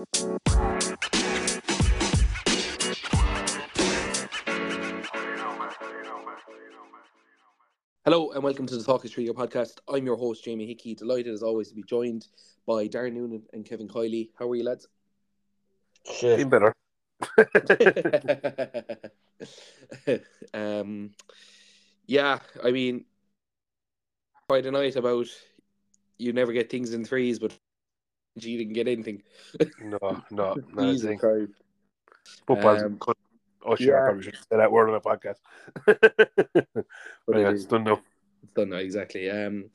Hello and welcome to the Talk History podcast. I'm your host, Jamie Hickey. Delighted as always to be joined by Darren Noonan and Kevin Kiley. How are you, lads? Shit. Been better. um, yeah, I mean, Friday night about you never get things in threes, but you didn't get anything. No, no, no. Jesus. Christ. Football's Um, good. Oh, sure, yeah. I probably should say that word on a podcast. but it yeah, it's done now. It's done now, exactly. Um,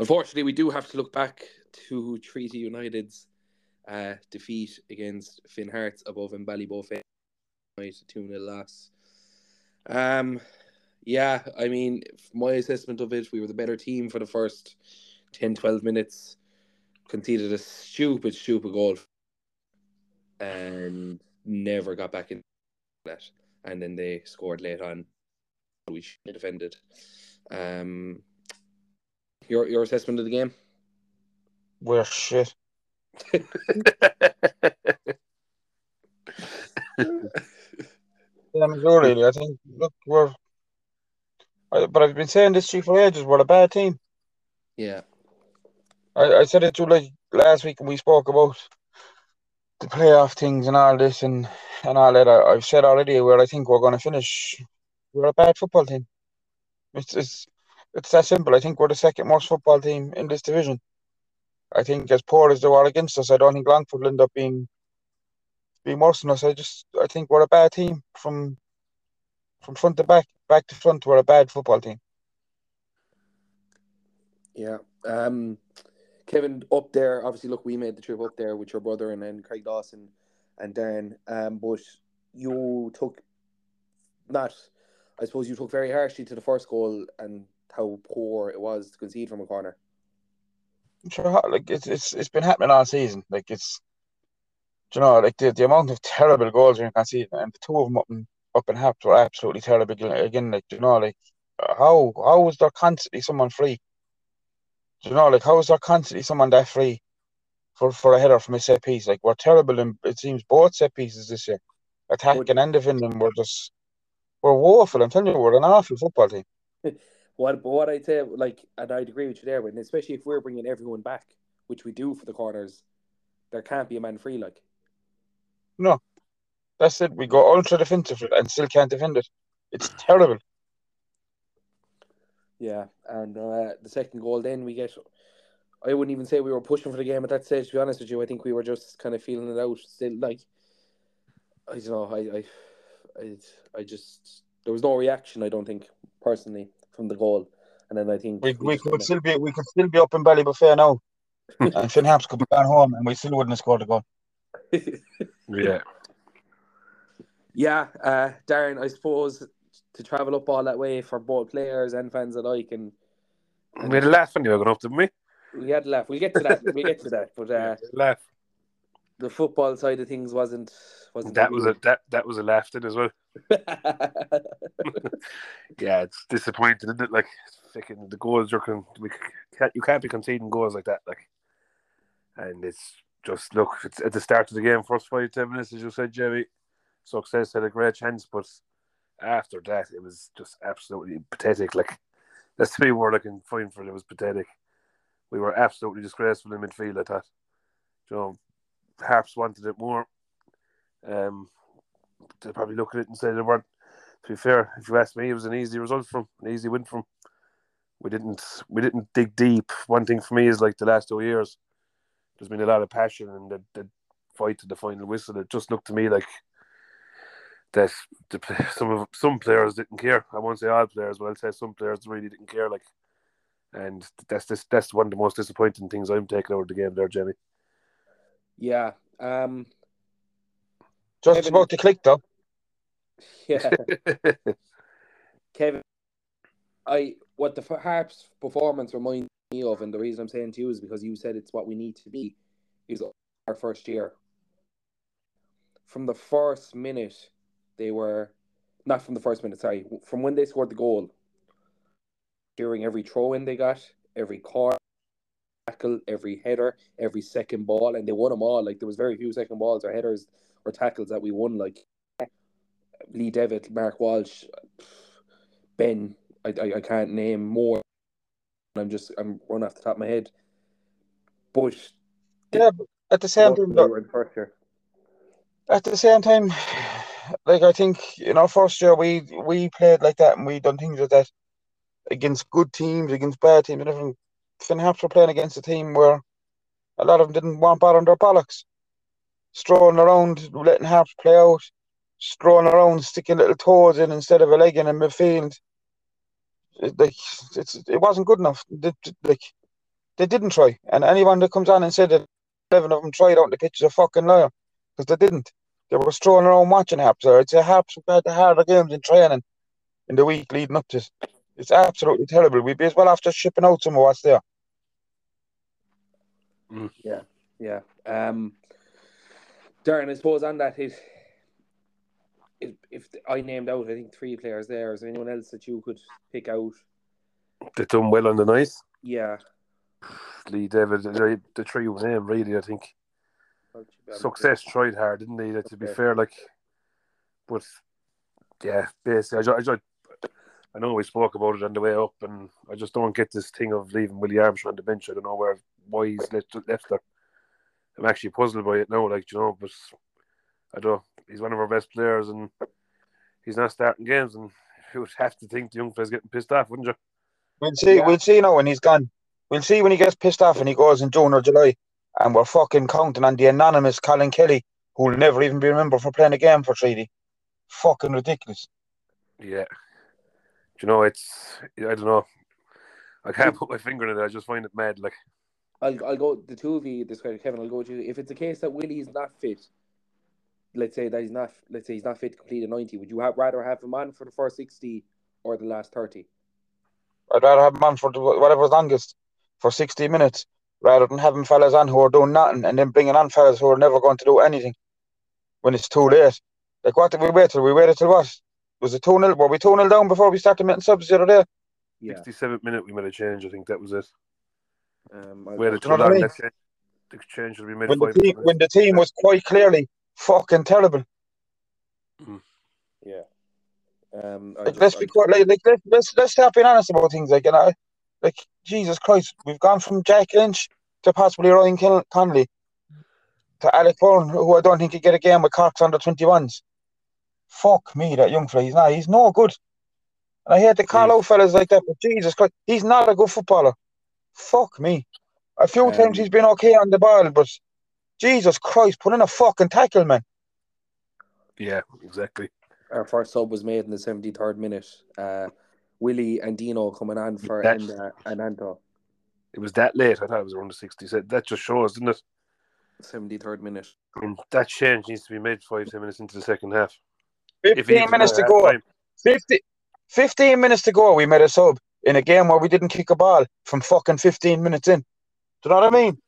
unfortunately, we do have to look back to Treaty United's uh, defeat against Finn Harps above in Ballybofey night, 2 0 loss. Um, yeah, I mean, my assessment of it, we were the better team for the first 10 12 minutes, conceded a stupid, stupid goal, and never got back in that. And then they scored late on. We should have defended. Um, your your assessment of the game? We're shit. Yeah, I mean, really, I think, look, we're. But I've been saying this to you for ages. We're a bad team. Yeah, I, I said it to like last week when we spoke about the playoff things and all this and, and all that. I, I've said already where I think we're going to finish. We're a bad football team. It's, it's it's that simple. I think we're the second worst football team in this division. I think as poor as they were against us, I don't think Longford will end up being being worse than us. I just I think we're a bad team from from front to back, back to front. We're a bad football team. yeah. Um, Kevin, up there. Obviously, look, we made the trip up there with your brother and then Craig Dawson and Darren. Um, but you took not. I suppose you took very harshly to the first goal and how poor it was to concede from a corner. Sure, like it's it's it's been happening all season. Like it's, you know, like the, the amount of terrible goals you're conceding, and the two of them up in up in Harps were absolutely terrible again. Like you know, like uh, how was there constantly someone free? Do you know, like how is there constantly someone that free for for a header from a set piece? Like we're terrible in it seems both set pieces this year, attacking and defending. We're just we're woeful. I'm telling you, we're an awful football team. What, but what I'd say, like, and I'd agree with you there, but especially if we're bringing everyone back, which we do for the corners, there can't be a man free. Like, No, that's it. We go ultra defensive and still can't defend it. It's terrible. Yeah, and uh, the second goal, then we get. I wouldn't even say we were pushing for the game at that stage. To be honest with you, I think we were just kind of feeling it out. Still, like, I don't know. I, I, I, I just there was no reaction. I don't think personally from the goal, and then I think We, we just could still be we could still be up in Ballybofey now, and Finn Harps could be gone home, and we still wouldn't have scored a goal. Yeah. yeah, uh, Darren, I suppose to travel up all that way for both players and fans alike, and, and We had a laugh when you were going up, didn't we? we had a laugh. We'll get to that. We'll get to that. But uh, laugh. the football side of things wasn't wasn't That was a that that was a laugh then as well. Yeah, it's disappointing, isn't it? Like fucking the goals you're con- we can't you can't be conceding goals like that, like. And it's just look, it's at the start of the game, first five ten minutes, as you said, Jerry. Success had a great chance, but after that, it was just absolutely pathetic. Like that's the word I can find for it. It was pathetic. We were absolutely disgraceful in midfield. I thought, you know, wanted it more. Um, they probably look at it and say they weren't. To be fair, if you ask me, it was an easy result from an easy win from. We didn't we didn't dig deep. One thing for me is like the last two years, there's been a lot of passion and the, the fight to the final whistle. It just looked to me like that the, some of some players didn't care. I won't say all players, but I'll say some players really didn't care. Like, and that's this that's one of the most disappointing things I'm taking out of the game there, Jenny. yeah. Um. Just Kevin- about to click though. Yeah. Kevin, I what the Harps performance reminds me of, and the reason I'm saying to you is because you said it's what we need to be, is our first year. From the first minute, they were not from the first minute. Sorry, from when they scored the goal. During every throw in they got, every car tackle, every header, every second ball, and they won them all. Like there was very few second balls or headers or tackles that we won. Like Lee Devitt, Mark Walsh, Ben. I, I, I can't name more. I'm just I'm running off the top of my head. But Yeah, at the same time, we look, were in first year. at the same time, like I think in our first year we we played like that and we done things like that against good teams, against bad teams, and everything. Finn Harps were playing against a team where a lot of them didn't want ball on their bollocks, strolling around, letting Harps play out, strolling around, sticking little toes in instead of a leg in in midfield. It, like it's it wasn't good enough. They, like they didn't try, and anyone that comes on and said that eleven of them tried out on the pitch is a fucking liar because they didn't. They were strolling around watching Harps. Or it's a Harps who had the harder games in training in the week leading up to it. It's absolutely terrible. We'd be as well after shipping out some of what's there. Yeah. Yeah. Um, Darren, I suppose on that, it, if, if I named out, I think three players there. Is there anyone else that you could pick out? They done well on the night. Yeah. Lee Devitt, the, the trio name really. I think success tried hard, didn't they? To be fair, like, but yeah, basically, I, ju- I, I know we spoke about it on the way up, and I just don't get this thing of leaving Willie Armshaw on the bench. I don't know where why he's left left there. I'm actually puzzled by it now, like you know, but I don't. He's one of our best players, and he's not starting games, and you would have to think the young fella's getting pissed off, wouldn't you? We'll see. Yeah. We'll see now when he's gone. We'll see when he gets pissed off and he goes in June or July, and we're fucking counting on the anonymous Colin Kelly, who will never even be remembered for playing a game for Treaty. Fucking ridiculous. Yeah. Do you know, it's I don't know. I can't put my finger on it. I just find it mad. Like, I'll, I'll go, the two of you describe Kevin, I'll go to you. If it's a case that Willie's not fit, let's say that he's not, let's say he's not fit to complete a 90, would you have, rather have him on for the first 60 or the last 30? I'd rather have him on for the, whatever's longest for 60 minutes rather than having fellas on who are doing nothing and then bringing on fellas who are never going to do anything when it's too late. Like, what did we wait till? We waited till what? Was it 2 0? Were we 2 0 down before we started making subs the other day? Yeah. 67th minute, we made a change. I think that was it. Um, I'll- We had a Do you know I mean? Change, the change will be made When the, team, when the team was quite clearly fucking terrible. Yeah. Um, Like, just- let's I- be quite like, like let's, let's let's start being honest about things. Like, you know, like Jesus Christ, we've gone from Jack Lynch to possibly Ryan Kin- Connolly to Alec Byrne, who I don't think could get a game with Cork's under twenty ones. Fuck me, that young fella. He's not. He's no good. And I hate to call out fellas like that, but Jesus Christ, he's not a good footballer. Fuck me. A few Um, times he's been okay on the ball, but Jesus Christ, put in a fucking tackle, man. Yeah, exactly. our first sub was made in the 73rd minute. Uh, Willie and Dino coming on for That- Enda and Anto. It was that late. I thought it was around the 60s. That- That just shows, doesn't it? 73rd minute. I mean, that change needs to be made five, ten minutes into the second half. Fifteen minutes to go. 50, 15 minutes to go, we made a sub in a game where we didn't kick a ball from fucking 15 minutes in. Do you know what I mean?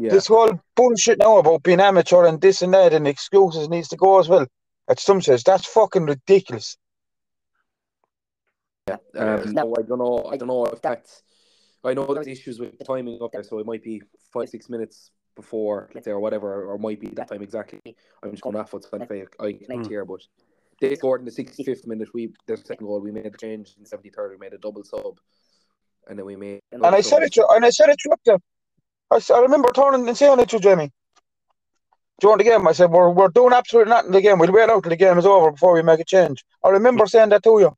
Yeah. This whole bullshit now about being amateur and this and that and excuses needs to go as well. At some stage, that's fucking ridiculous. Um, no, I don't know. I don't know if that's. I know there's issues with the timing up there, so it might be five, six minutes before, let's say, or whatever, or might be that time exactly. I'm just going off what's on the I connect Mm. here, but they scored in the 65th minute. We the second goal, we made the change in 73rd. We made a double sub, and then we made. And I said it, to, and I said it to you up there. I, s- I remember turning and saying it to you, Jamie. During the game, I said, we're, we're doing absolutely nothing in the game. We'll wait out till the game is over before we make a change. I remember saying that to you.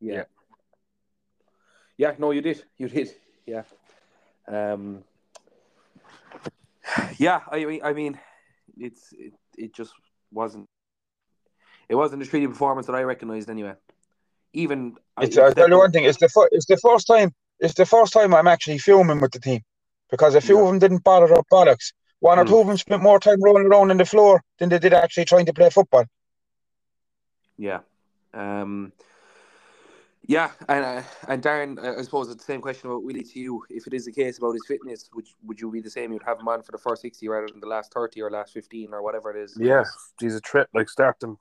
Yeah. Yeah, no, you did. You did. Yeah. Um Yeah, I mean I mean it's it, it just wasn't it wasn't a treaty performance that I recognised anyway. Even I- It's, tell you one thing. It's the fir- it's the first time. It's the first time I'm actually filming with the team because a few Yeah. of them didn't bother their bollocks. One or Mm. two of them spent more time rolling around on the floor than they did actually trying to play football. Yeah. Um yeah, and uh, and Darren, uh, I suppose it's the same question about Willie to you. If it is the case about his fitness, would would you be the same? You'd have him on for the first sixty rather than the last thirty or last fifteen or whatever it is. Yeah, he's a threat. Like start them.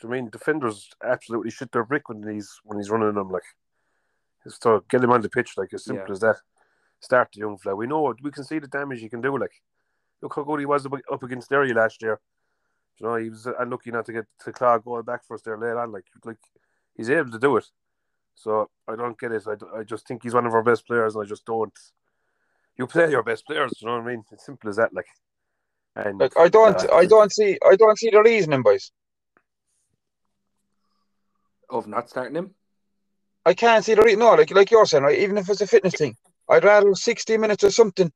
Do you mean defenders absolutely shit their brick when he's when he's running them? Like, so get him on the pitch. Like as simple Yeah. as that. start the young fella. We know we can see the damage he can do. Like, look how good he was up against Derry last year. You know, he was unlucky not to get to claw going back for us there late on. Like, like he's able to do it. So I don't get it. I, I just think he's one of our best players, and I just don't. You play your best players. You know what I mean? It's simple as that. Like, and like, I don't, uh, I don't see, I don't see the reasoning, boys. Of not starting him. I can't see the reason. No, like like you're saying, right? Even if it's a fitness thing, I'd rather sixty minutes or something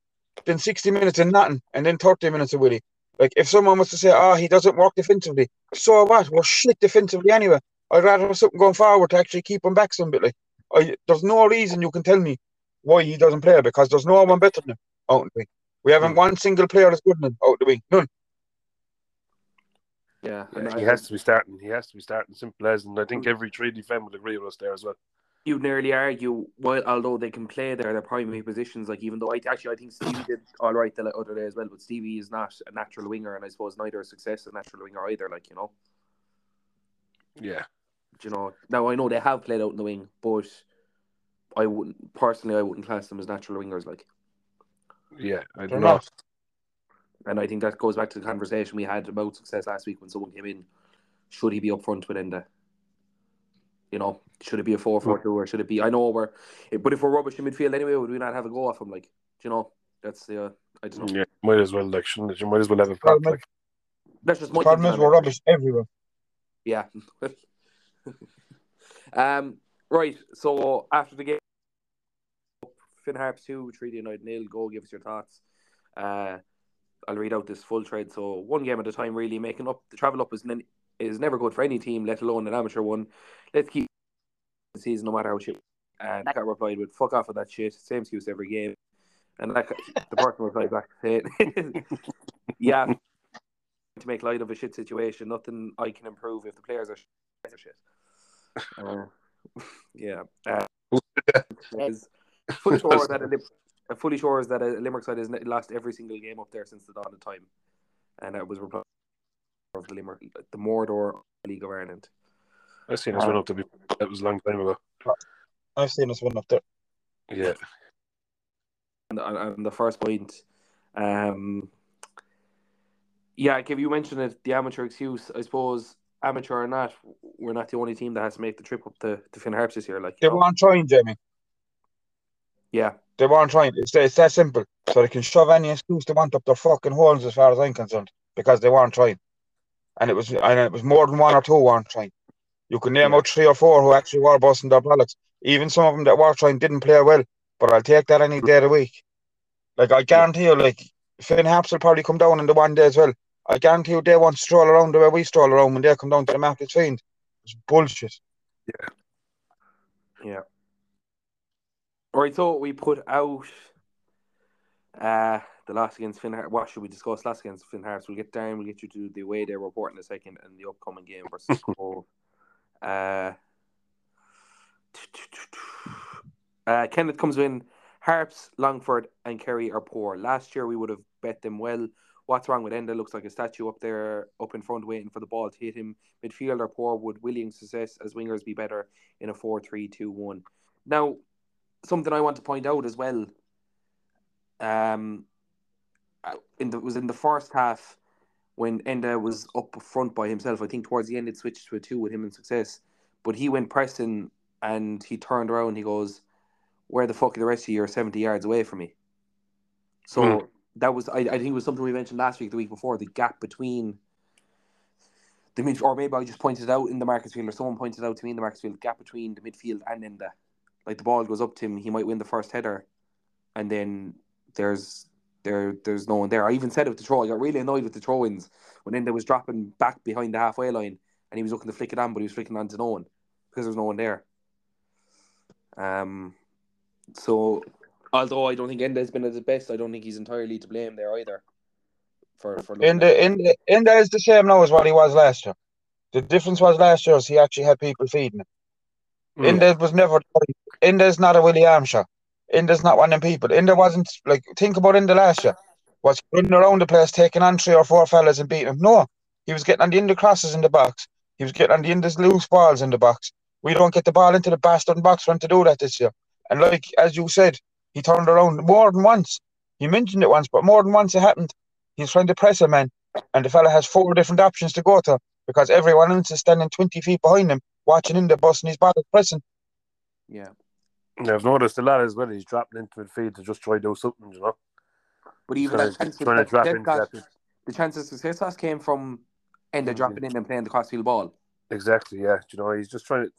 than sixty minutes of nothing, and then thirty minutes of Willie. Like if someone was to say, "Oh, he doesn't work defensively," so what? We're shit defensively anyway. I'd rather have something going forward to actually keep him back some bit. Like, I, there's no reason you can tell me why he doesn't play because there's no one better than him out in the wing. We haven't mm. one single player as good than him out the wing. None. Yeah, yeah he has to be starting. He has to be starting. Simple as, and I think mm. every Treaty fan would agree with us there as well. You'd nearly argue, well, although they can play there, their primary positions, like even though I actually I think Stevie did all right the other day as well, but Stevie is not a natural winger, and I suppose neither is success a natural winger either. Like you know. Yeah, you know, now I know they have played out in the wing, but I wouldn't personally. I wouldn't class them as natural wingers. Like, yeah, I don't know. And I think that goes back to the conversation we had about success last week when someone came in. Should he be up front with Enda? You know, should it be a 4 4 2 or should it be? I know we're, but if we're rubbish in midfield anyway, would we not have a go off him? Like, you know, that's the, uh, I don't know. Yeah, might as well, like, shouldn't You might as well have a pack, like. That's just my problem is we're rubbish everywhere. Yeah. um, right. So after the game, Finn Harps 2, Treaty United nil. Go give us your thoughts. Uh, I'll read out this full thread. So one game at a time, really making up. The travel up is, ne- is never good for any team, let alone an amateur one. Let's keep the season no matter how shit. And that got replied with "fuck off with that shit." Same excuse every game. And that the person replied back saying, "Yeah, to make light of a shit situation, nothing I can improve if the players are shit." Uh, yeah. Uh, fully sure that a, fully sure is that a Limerick side has lost every single game up there since the dawn of time, and it was replied of the Limerick, the Mordor League of Ireland. I've seen this uh, one up to be. That was a long time ago. I've seen this one up there. Yeah. And, and the first point, um, yeah, if you mentioned it, the amateur excuse, I suppose amateur or not, we're not the only team that has to make the trip up to, to Finn Harps this year. Like they weren't trying, Jamie. Yeah, they weren't trying. It's it's that simple. So they can shove any excuse they want up their fucking holes, as far as I'm concerned, because they weren't trying. And it was and it was more than one or two weren't trying. You can name yeah. out three or four who actually were busting their bollocks. Even some of them that were trying didn't play well, but I'll take that any day of the week. Like I guarantee you, like Finn Harps will probably come down in the one day as well. I guarantee you they won't stroll around the way we stroll around when they come down to the Markets Field. It's bullshit. Yeah. Yeah. All right, so we put out uh, the last against Finn Harps. What should we discuss last against Finn Harps? We'll get down, we'll get you to the way they report in a second and the upcoming game versus Cobh. Uh, uh, Kenneth comes in. Harps, Longford, and Kerry are poor. Last year we would have bet them well What's wrong with Enda? Looks like a statue up there, up in front, waiting for the ball to hit him. Midfielder poor. Would Williams' success as wingers be better in a 4 3 2 1? Now, something I want to point out as well. Um, uh, in the was in the first half when Enda was up front by himself. I think towards the end it switched to a two with him in success, but he went pressing and he turned around. He goes, "Where the fuck are the rest of you? You're seventy yards away from me." So mm that was I, I think it was something we mentioned last week, the week before, the gap between the mid or maybe I just pointed it out in the Markets Field or someone pointed out to me in the Markets Field, gap between the midfield and in the like the ball goes up to him, he might win the first header and then there's there there's no one there. I even said it with the throw. I got really annoyed with the throw ins when Enda was dropping back behind the halfway line and he was looking to flick it on, but he was flicking on to no one because there's no one there. Um so Although I don't think Enda has been at his best, I don't think he's entirely to blame there either. For for Enda, Enda, Enda is the same now as what he was last year. The difference was last year is he actually had people feeding him. Mm. Enda was never. Enda's not a Willie Armshaw. Enda's not one of them people. Enda wasn't like think about Enda last year. Was running around the place taking on three or four fellas and beating them. No, he was getting on the end of crosses in the box. He was getting on the end of loose balls in the box. We don't get the ball into the bastard box for him to do that this year. And like as you said, he turned around more than once. He mentioned it once, but more than once it happened. He's trying to press a man, and the fella has four different options to go to because everyone else is standing 20 feet behind him, watching in the bus, and he's back pressing. Yeah. And I've noticed a lot as well. He's dropping into midfield to just try to do something, you know. But even Trying that to, chance trying to drop Jeff into that. the chances of success last came from Enda Mhm. dropping in and playing the crossfield ball. Exactly, yeah. You know, he's just trying to.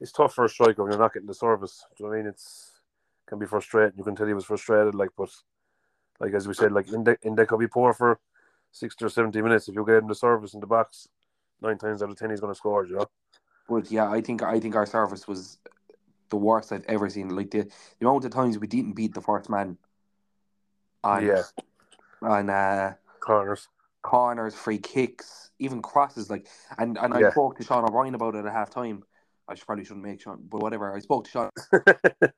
It's tough for a striker when you're not getting the service. Do you know what I mean? It's can be frustrating. You can tell he was frustrated, like, but like as we said, like Enda, Enda could be poor for sixty or seventy minutes if you get him the service in the box. Nine times out of ten, he's going to score. You know. But yeah, I think I think our service was the worst I've ever seen. Like the, the amount of times we didn't beat the first man on Yeah. on uh, Corners. corners, free kicks, even crosses. Like and and I spoke to Sean O'Brien about it at half time. I should, probably shouldn't make Sean, but whatever. I spoke to Sean.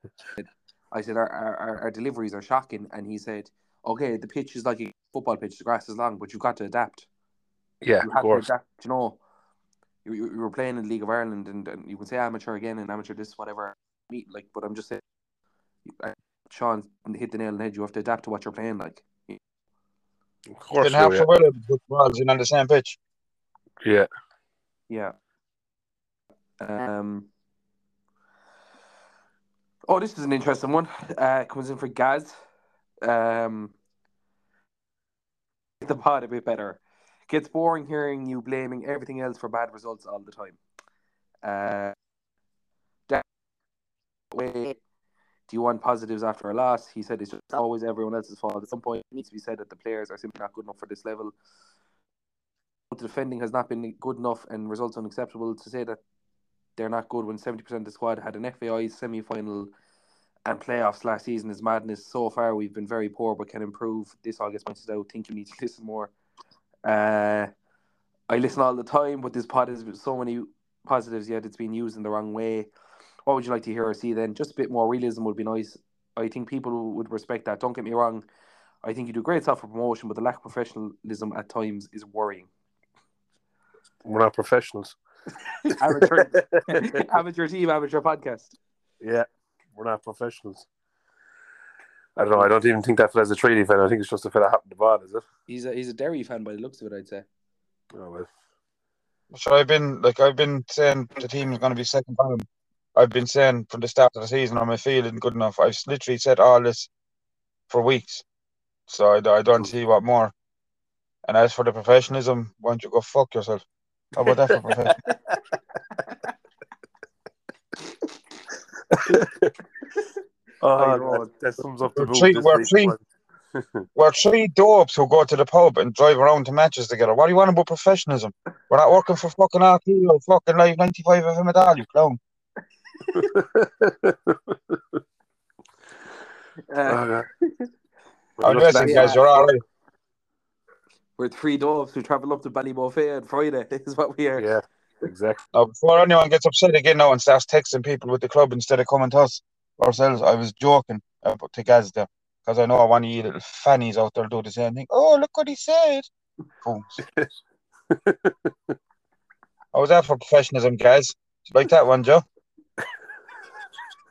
I said our, our our deliveries are shocking, and he said, "Okay, the pitch is like a football pitch. The grass is long, but you've got to adapt. yeah, You of have to course. adapt. You know, you, you you were playing in the League of Ireland, and, and you can say amateur again and amateur this whatever. meet, Like, but I'm just saying, uh, Sean hit the nail on the head. You have to adapt to what you're playing. Like, Of course. Been half you the do, weather with balls in on the same pitch. yeah. yeah. Um. Oh, this is an interesting one. Uh, comes in for Gaz. Um, the pod a bit better. Gets boring hearing you blaming everything else for bad results all the time. Uh, that way, do you want positives after a loss? He said it's just always everyone else's fault. At some point, it needs to be said that the players are simply not good enough for this level. The defending has not been good enough and results unacceptable to say that they're not good when 70% of the squad had an FAI semi final and playoffs last season is madness. So far, we've been very poor but can improve. This gets pointed out. think you need to listen more. Uh, I listen all the time, but this pod has so many positives, yet it's been used in the wrong way. What would you like to hear or see then? Just a bit more realism would be nice. I think people would respect that. Don't get me wrong. I think you do great stuff for promotion, but the lack of professionalism at times is worrying. We're not professionals. Amateur, amateur team, amateur podcast. Yeah, we're not professionals. I don't know. I don't even think that fella's a trading fan. I think it's just a fella happened to bad, is it? He's a he's a Derry fan by the looks of it, I'd say. Oh well. So I've been like I've been saying the team is going to be second bottom. I've been saying from the start of the season, I'm I feeling good enough? I've literally said all this for weeks, so I, I don't hmm. see what more. And as for the professionalism, why don't you go fuck yourself? How about that for professional? Oh, I know. that, that sums up the We're three- this we're three- We're three dopes who go to the pub and drive around to matches together. What do you want about professionalism? We're not working for fucking RTÉ or fucking Live 95 FM at all, you clown. Uh, Oh, yeah. I'm Look, guys, you're all right. We're three doves who travel up to Ballybofey on Friday. Is what we are. Yeah, exactly. Now, before anyone gets upset again now and starts texting people with the club instead of coming to us ourselves, I was joking about to Gaz there because I know I want you little fannies out there do the same thing. Oh, look what he said. I was out for professionalism, guys? Like that one, Joe?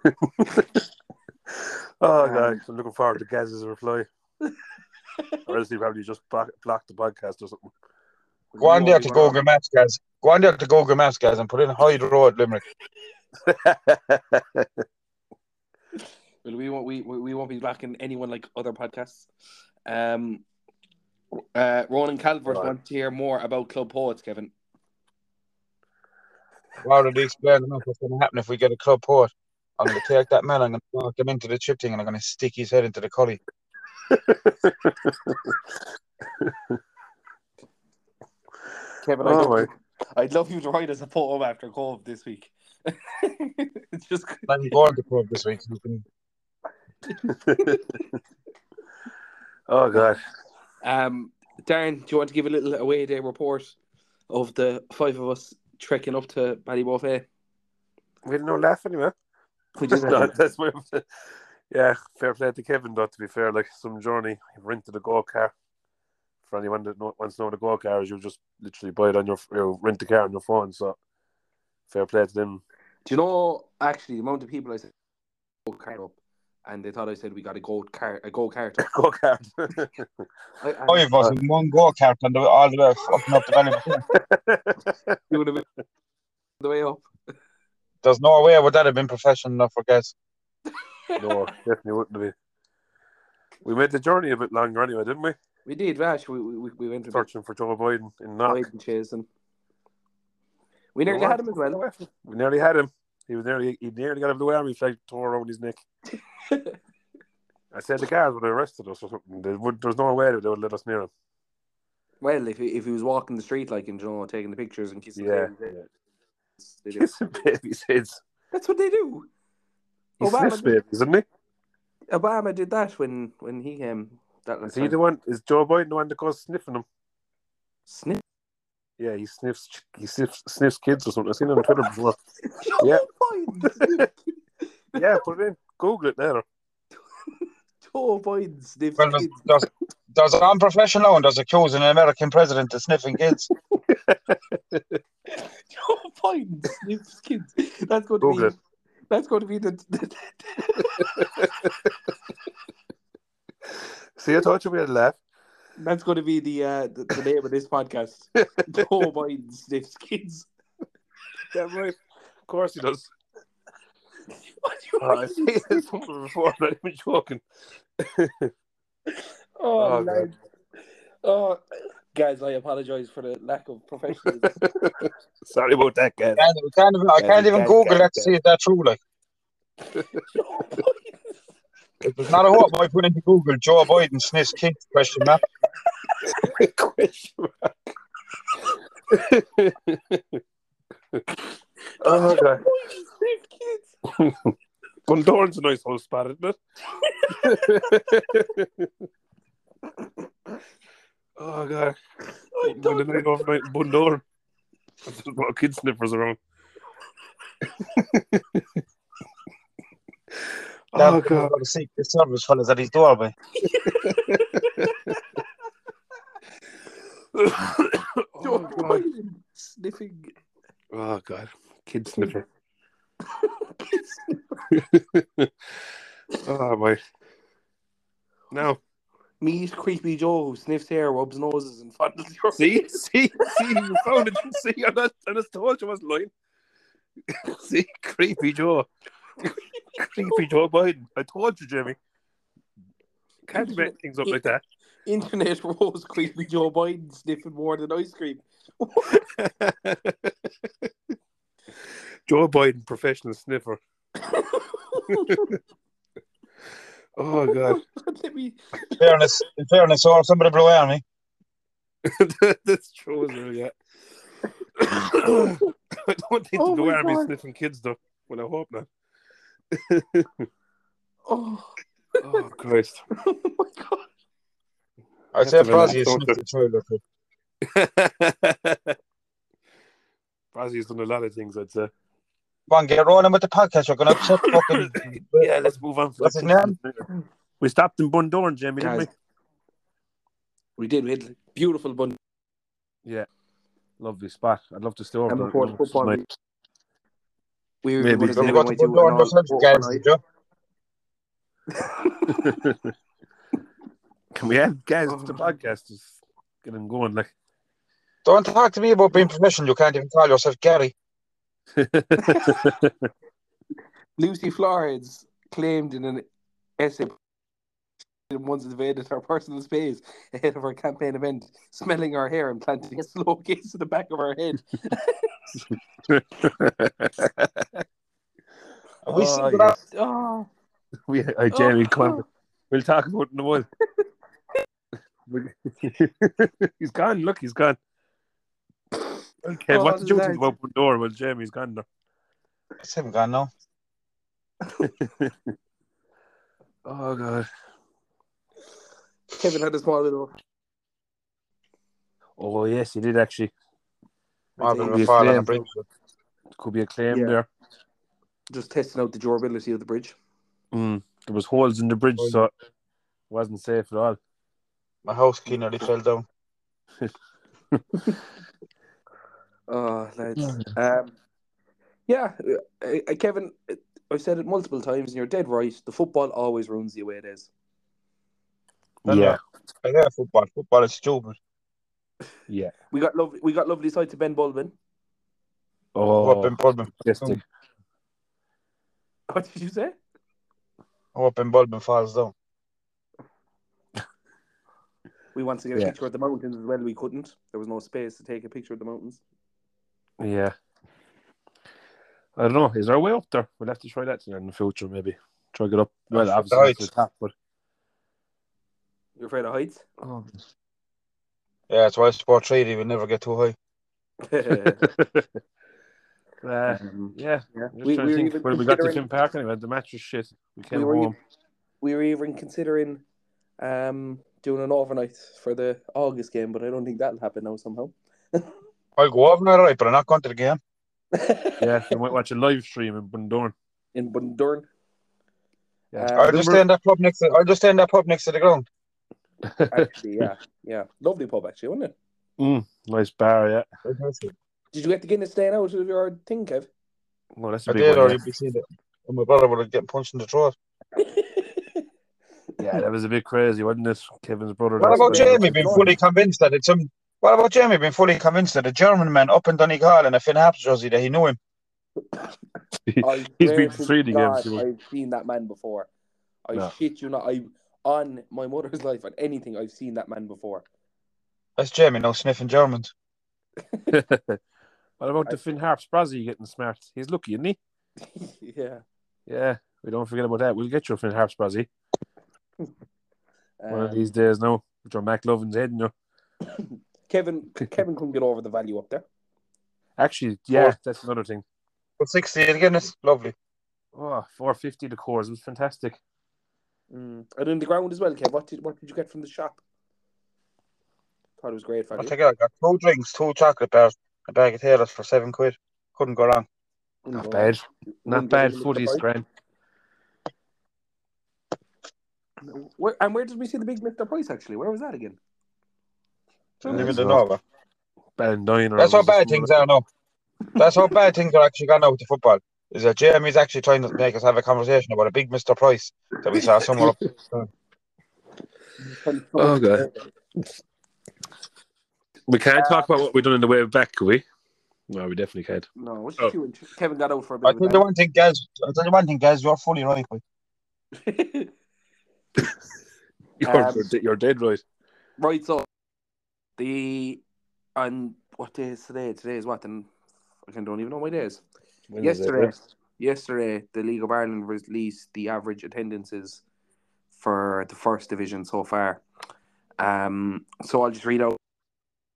Oh, Um, guys, I'm looking forward to Gaz's reply. Or else he probably just block, blocked the podcast or something. Go on there to Google Maps, guys. Go on there to Google Maps, guys, and put in Hyde Road, Limerick. Well, we won't. We, we we won't be blocking anyone like other podcasts. Um, uh, Ronan Calvert Right. wants to hear more about Club Poets, Kevin. I already explained enough what's going to happen if we get a club port. I'm going to take that man, I'm going to knock him into the chip thing, and I'm going to stick his head into the collie. Kevin, I Oh, love my. you. I'd love you to write us a poem after Cobh this week. it's just I'm going to club this week. So we can... oh, God. um, Darren. Do you want to give a little away day report of the five of us trekking up to Ballybofey? We had no laugh anyway. We just No, that's my, yeah, fair play to Kevin, though, to be fair. Like some journey, he rented a go car. For anyone that know, wants to know what a go car is, you just literally buy it on your, you rent the car on your phone. So fair play to them. Do you know actually the amount of people I said go car up? and they thought I said we got a goat car, a go kart. Go kart. I, Oh, you've got one go kart and all the way up and up the valley. doing a bit the way up. There's no way would that have been professional enough for guys. No, definitely wouldn't be. We made the journey a bit longer anyway, didn't we? We did, Rash. We we, we went to Searching for Joe Biden in Knock. Biden chasing. We nearly had him as well. We nearly had him. He was nearly he nearly got him the way army flag tore around his neck. I said the guards would have arrested us or something. They would, there's no way that they would let us near him. Well, if he, if he was walking the street like and you know taking the pictures and kissing Yeah. babies' eh? they do. Kissing babies' heads. That's what they do. He Obama sniffs did- isn't he? Obama did that when when he came. That Is last he time. the one? Is Joe Biden the one that goes sniffing them? Sniff. Yeah, he sniffs. He sniffs, sniffs kids or something. I've seen it on Twitter before. Yeah. Biden. Yeah, put it in. Google it there. Joe Biden sniffs Well, there's, kids. there's, there's an unprofessional and there's accusing an American president of sniffing kids. Joe Biden sniffs kids. That's going to Google be. That's going to be the. the See, I told you we had a laugh. that's going to be the, uh, the the name of this podcast. Joe Biden sniffs kids. Yeah, right. Of course he does. What do you Oh. I've seen it somewhere before. I'm not even joking. Oh, Oh, lad. oh, guys, I apologize for the lack of professionalism. Sorry about that, guys. I can't, I can't even, I Yeah, can't even can't- Google can't- that to see if that's true. Like, Joe Biden. if there's not a hope, I put into Google Joe Biden sniffs kids question mark. Question mark. oh, my God. Biden sniffs kids. Bundoran's a nice house spot, isn't it? Oh, God. I When the don't night overnight in Bundoran. There's a lot of kid sniffers around. That oh, God. the Secret Service fellas at his doorway. Joe oh, God. Sniffing Oh, God. Kid sniffer. kids. Oh, my. Now, Meet creepy Joe who sniffs hair, rubs noses, and fondles your see, see, see, you found it. See, I just, I just told you I wasn't lying. see, creepy Joe. creepy Joe Biden. I told you, Jimmy. Can't make things up like that. Internet rose creepy Joe Biden sniffing more than ice cream. Joe Biden, professional sniffer. Oh god, Let me. In fairness, in fairness, or somebody blew out me. that's true, isn't it? Yeah. I don't think Oh the my army sniffing kids though. Well, I hope not. Oh, Oh Christ! oh my god. I said That's say a very Brazzy nice sniffed the child or two. Brazzy's done a lot of things. I'd say. Come on, get rolling with the podcast. You're going to upset fucking. Yeah, let's move on. What's his name? We stopped in Bundoran, Jamie, didn't Guys, we did. We had beautiful bun. we? Yeah. Lovely spot. I'd love to stay over And there. before the football, Tonight. we were Maybe. going to go to Bundoran an yourself, all- guys, overnight. did you? Can we have guys? Oh. The podcast is getting going. Like, Don't talk to me about being professional. You can't even call yourself Gary. Lucy Flores claimed in an essay once invaded her personal space ahead of her campaign event, smelling her hair and planting a slow kiss to the back of her head. Are we Oh, single yes. out? Oh, we, uh, Jamie, come on. Oh. We'll talk about it in a while. he's gone. Look, he's gone. Okay, Oh, what did you lads. think about Bundoran? Well, Jamie's gone now. It's him gone now. Oh god. Kevin had a small little. Oh yes, he did actually. Marvin think will we fall a claim- bridge. Could be a claim Yeah. there. Just testing out the durability of the bridge. Mm. There was holes in the bridge, Oh, so it wasn't safe at all. My house key nearly fell down. Oh, lads. Um, yeah, uh, uh, Kevin, uh, I've said it multiple times, and you're dead right. The football always ruins the way it is. Then, Yeah, I hate football. Football is stupid. yeah. We got lovely, we got lovely side to Ben Bulbin. Oh, Oh, up in Bulbin. What did you say? Oh, Ben Bulbin falls down. We wanted to get a Yeah. picture of the mountains as well. We couldn't. There was no space to take a picture of the mountains. Yeah. I don't know. Is there a way up there? We'll have to try that in the future, maybe. Try to get up. Well, That's obviously, right. not to the top, but. You're afraid of heights? Oh. Yeah, that's why Sport Treaty will never get too high. uh, Um, yeah. yeah. We, we, were think. even When we got to considering, Finn Park anyway, the match was shit. We came We were home. we were even considering um, doing an overnight for the August game, but I don't think that'll happen now somehow. I'll go over there, right, but I'm not going to the game. Yeah, we might watch a live stream in Bundoran. In Bundoran. Yeah. Um, I'll just remember- stay in that pub next to. I'll just stay in that pub next to the ground. actually, yeah, yeah, lovely pub actually, wasn't it? Mm, nice bar, yeah. Did you get the Guinness staying out of your thing, Kev? Well, that's a I big did, one. or yeah. you'd be seeing it. And my brother would have get punched in the throat. Yeah, that was a bit crazy, wasn't it? Kevin's brother. What that's about Jamie being fully convinced that it's some? What about Jamie being fully convinced that a German man up in Donegal in a Finn Harps jersey that he knew him? I He's swear been to to three God, games. I've seen that man before. I No. shit you not. I on my mother's life on anything. I've seen that man before. That's Jamie now sniffing Germans. what about the Finn Harps Brazzy getting smart? He's lucky, isn't he? yeah. Yeah, we don't forget about that. We'll get you a Finn Harps Brazzy one of Um, these days now. With your McLovin's head, you know. Kevin Kevin couldn't get over the value up there. Actually, yeah, that's another thing. But 60 again, it's lovely. Oh, 450 the cores. It was fantastic. Mm. And in the ground as well, Kev. What did what did you get from the shop? Thought it was great I'll value. take it. I got two drinks, two chocolate bars, a bag of Taylors for seven quid. Couldn't go wrong. Wouldn't Not go bad. Not Wouldn't bad. go wrong. Footy's grand. Where, and where did we see the big Mr. Price actually? Where was that again? Living so- the Nova. Ballindine. or That's how bad things are now. That's how bad things are actually gone out with the football. Is that Jamie's actually trying to make us have a conversation about a big Mr. Price that we saw somewhere up. Oh, God. We can't talk about what we've done in the way back, can we? No, we definitely can't. No, what's Oh. you and Kevin got out for a bit I of tell you one thing, guys. I tell you one thing, Gaz. You're fully right. Boy. You're, Um, you're dead right. right, so the and what day is today? Today is what? And I don't even know my days. When was it? Yesterday, yesterday, the League of Ireland released the average attendances for the first division so far. Um, so I'll just read out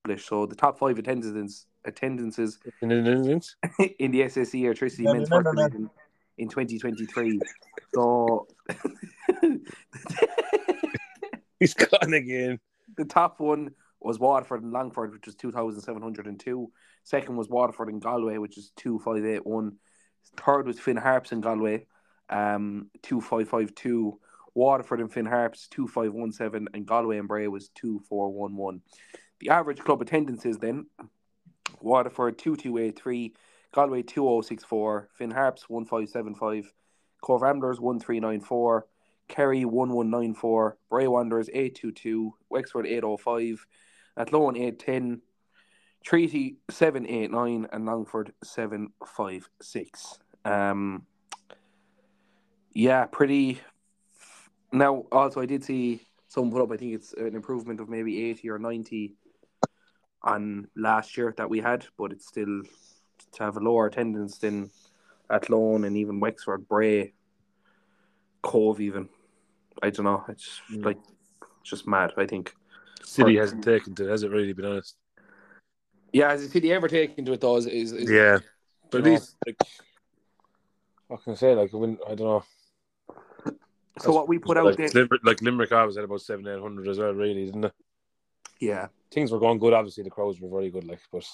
English. So the top five attendances attendances In an instance? in the SSE Airtricity No, Men's no, First no, no. Division in 2023. So He's gone again. the top one was Waterford and Longford, which was 2,702. Second was Waterford and Galway, which is 2,581. Third was Finn Harps and Galway, um, 2,552. Waterford and Finn Harps, 2,517. And Galway and Bray was 2,411. The average club attendances then Waterford 2,283. Galway 2,064. Finn Harps 1,575. Cobh Ramblers 1,394. Kerry 1194, Bray Wanderers 822, Wexford 805, Athlone 810, Treaty 789, and Longford 756. Um, yeah, pretty. Now, also, I did see someone put up, I think it's an improvement of maybe 80 or 90 on last year that we had, but it's still to have a lower attendance than Athlone and even Wexford, Bray, Cobh, even. I don't know. It's Mm. like just mad. I think. City hasn't taken to it, has it really, been honest? Yeah, has the city ever taken to it though? Is, is, is Yeah. But at least, like, what can I say? Like, when, I don't know. So what we put out like, there, Limerick, like Limerick, I was at about seven, eight hundred as well, really, didn't it? yeah. Things were going good. Obviously, the crowds were very good, like, but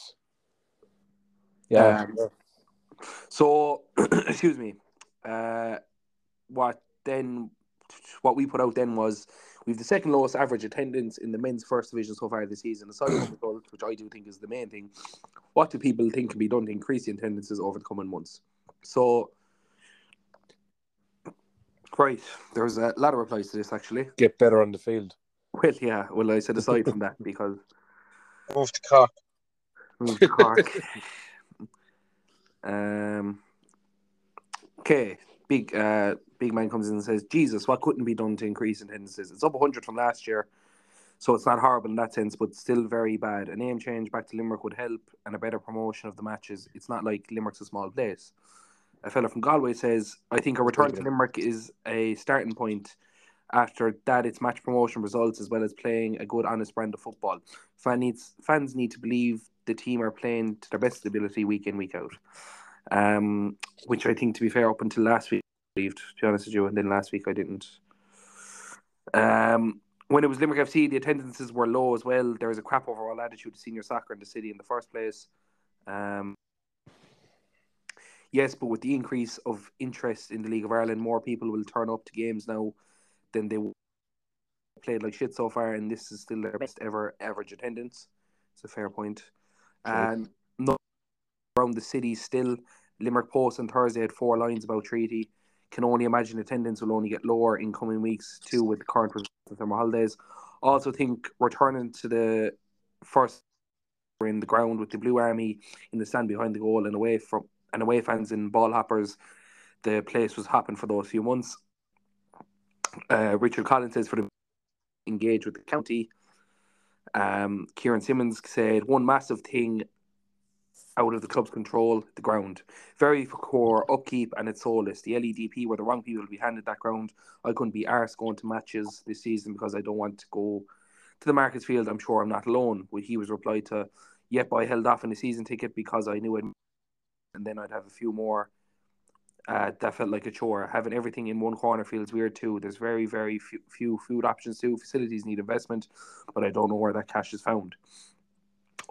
yeah, Um, So, excuse me. Uh, what then? What we put out then was we've the second lowest average attendance in the men's first division so far this season. Aside from the result, which I do think is the main thing, what do people think can be done to increase the attendances over the coming months? So, Right. There's a lot of replies to this actually. Get better on the field. Well, yeah. Well, I said aside from that because Move to Cork. move to Cork. um. Okay. Big uh big man comes in and says, "Jesus, what couldn't be done to increase attendances? It's up 100 from last year, so it's not horrible in that sense, but still very bad. A name change back to Limerick would help, and a better promotion of the matches. It's not like Limerick's a small place." A fella from Galway says, "I think a return to Limerick is a starting point." After that, it's match promotion results as well as playing a good, honest brand of football. Fan needs, fans need to believe the team are playing to their best ability week in, week out. Um, which I think, to be fair, up until last week, To be honest with you, and then last week I didn't. Um, when it was Limerick FC, the attendances were low as well. There was a crap overall attitude to senior soccer in the city in the first place. Um, yes, but with the increase of interest in the League of Ireland, more people will turn up to games now than they played like shit so far, and this is still their best ever average attendance. It's a fair point. And no around the city still. Limerick Post on Thursday had four lines about treaty. Can only imagine attendance will only get lower in coming weeks too with the current summer holidays. Also think returning to the first in the ground with the Blue Army in the stand behind the goal and away from and away fans and ball hoppers, the place was hopping for those few months. Uh, Richard Collins says for the engage with the county. Um, Kieran Simmons said one massive thing out of the club's control, the ground. Very poor upkeep and it's soulless. The LEDP were the wrong people to be handed that ground. I couldn't be arsed going to matches this season because I don't want to go to the Markets Field. I'm sure I'm not alone. He was replied to, Yep, I held off on the season ticket because I knew it and then I'd have a few more uh, that felt like a chore. Having everything in one corner feels weird too. There's very, very few, few food options too. Facilities need investment, but I don't know where that cash is found.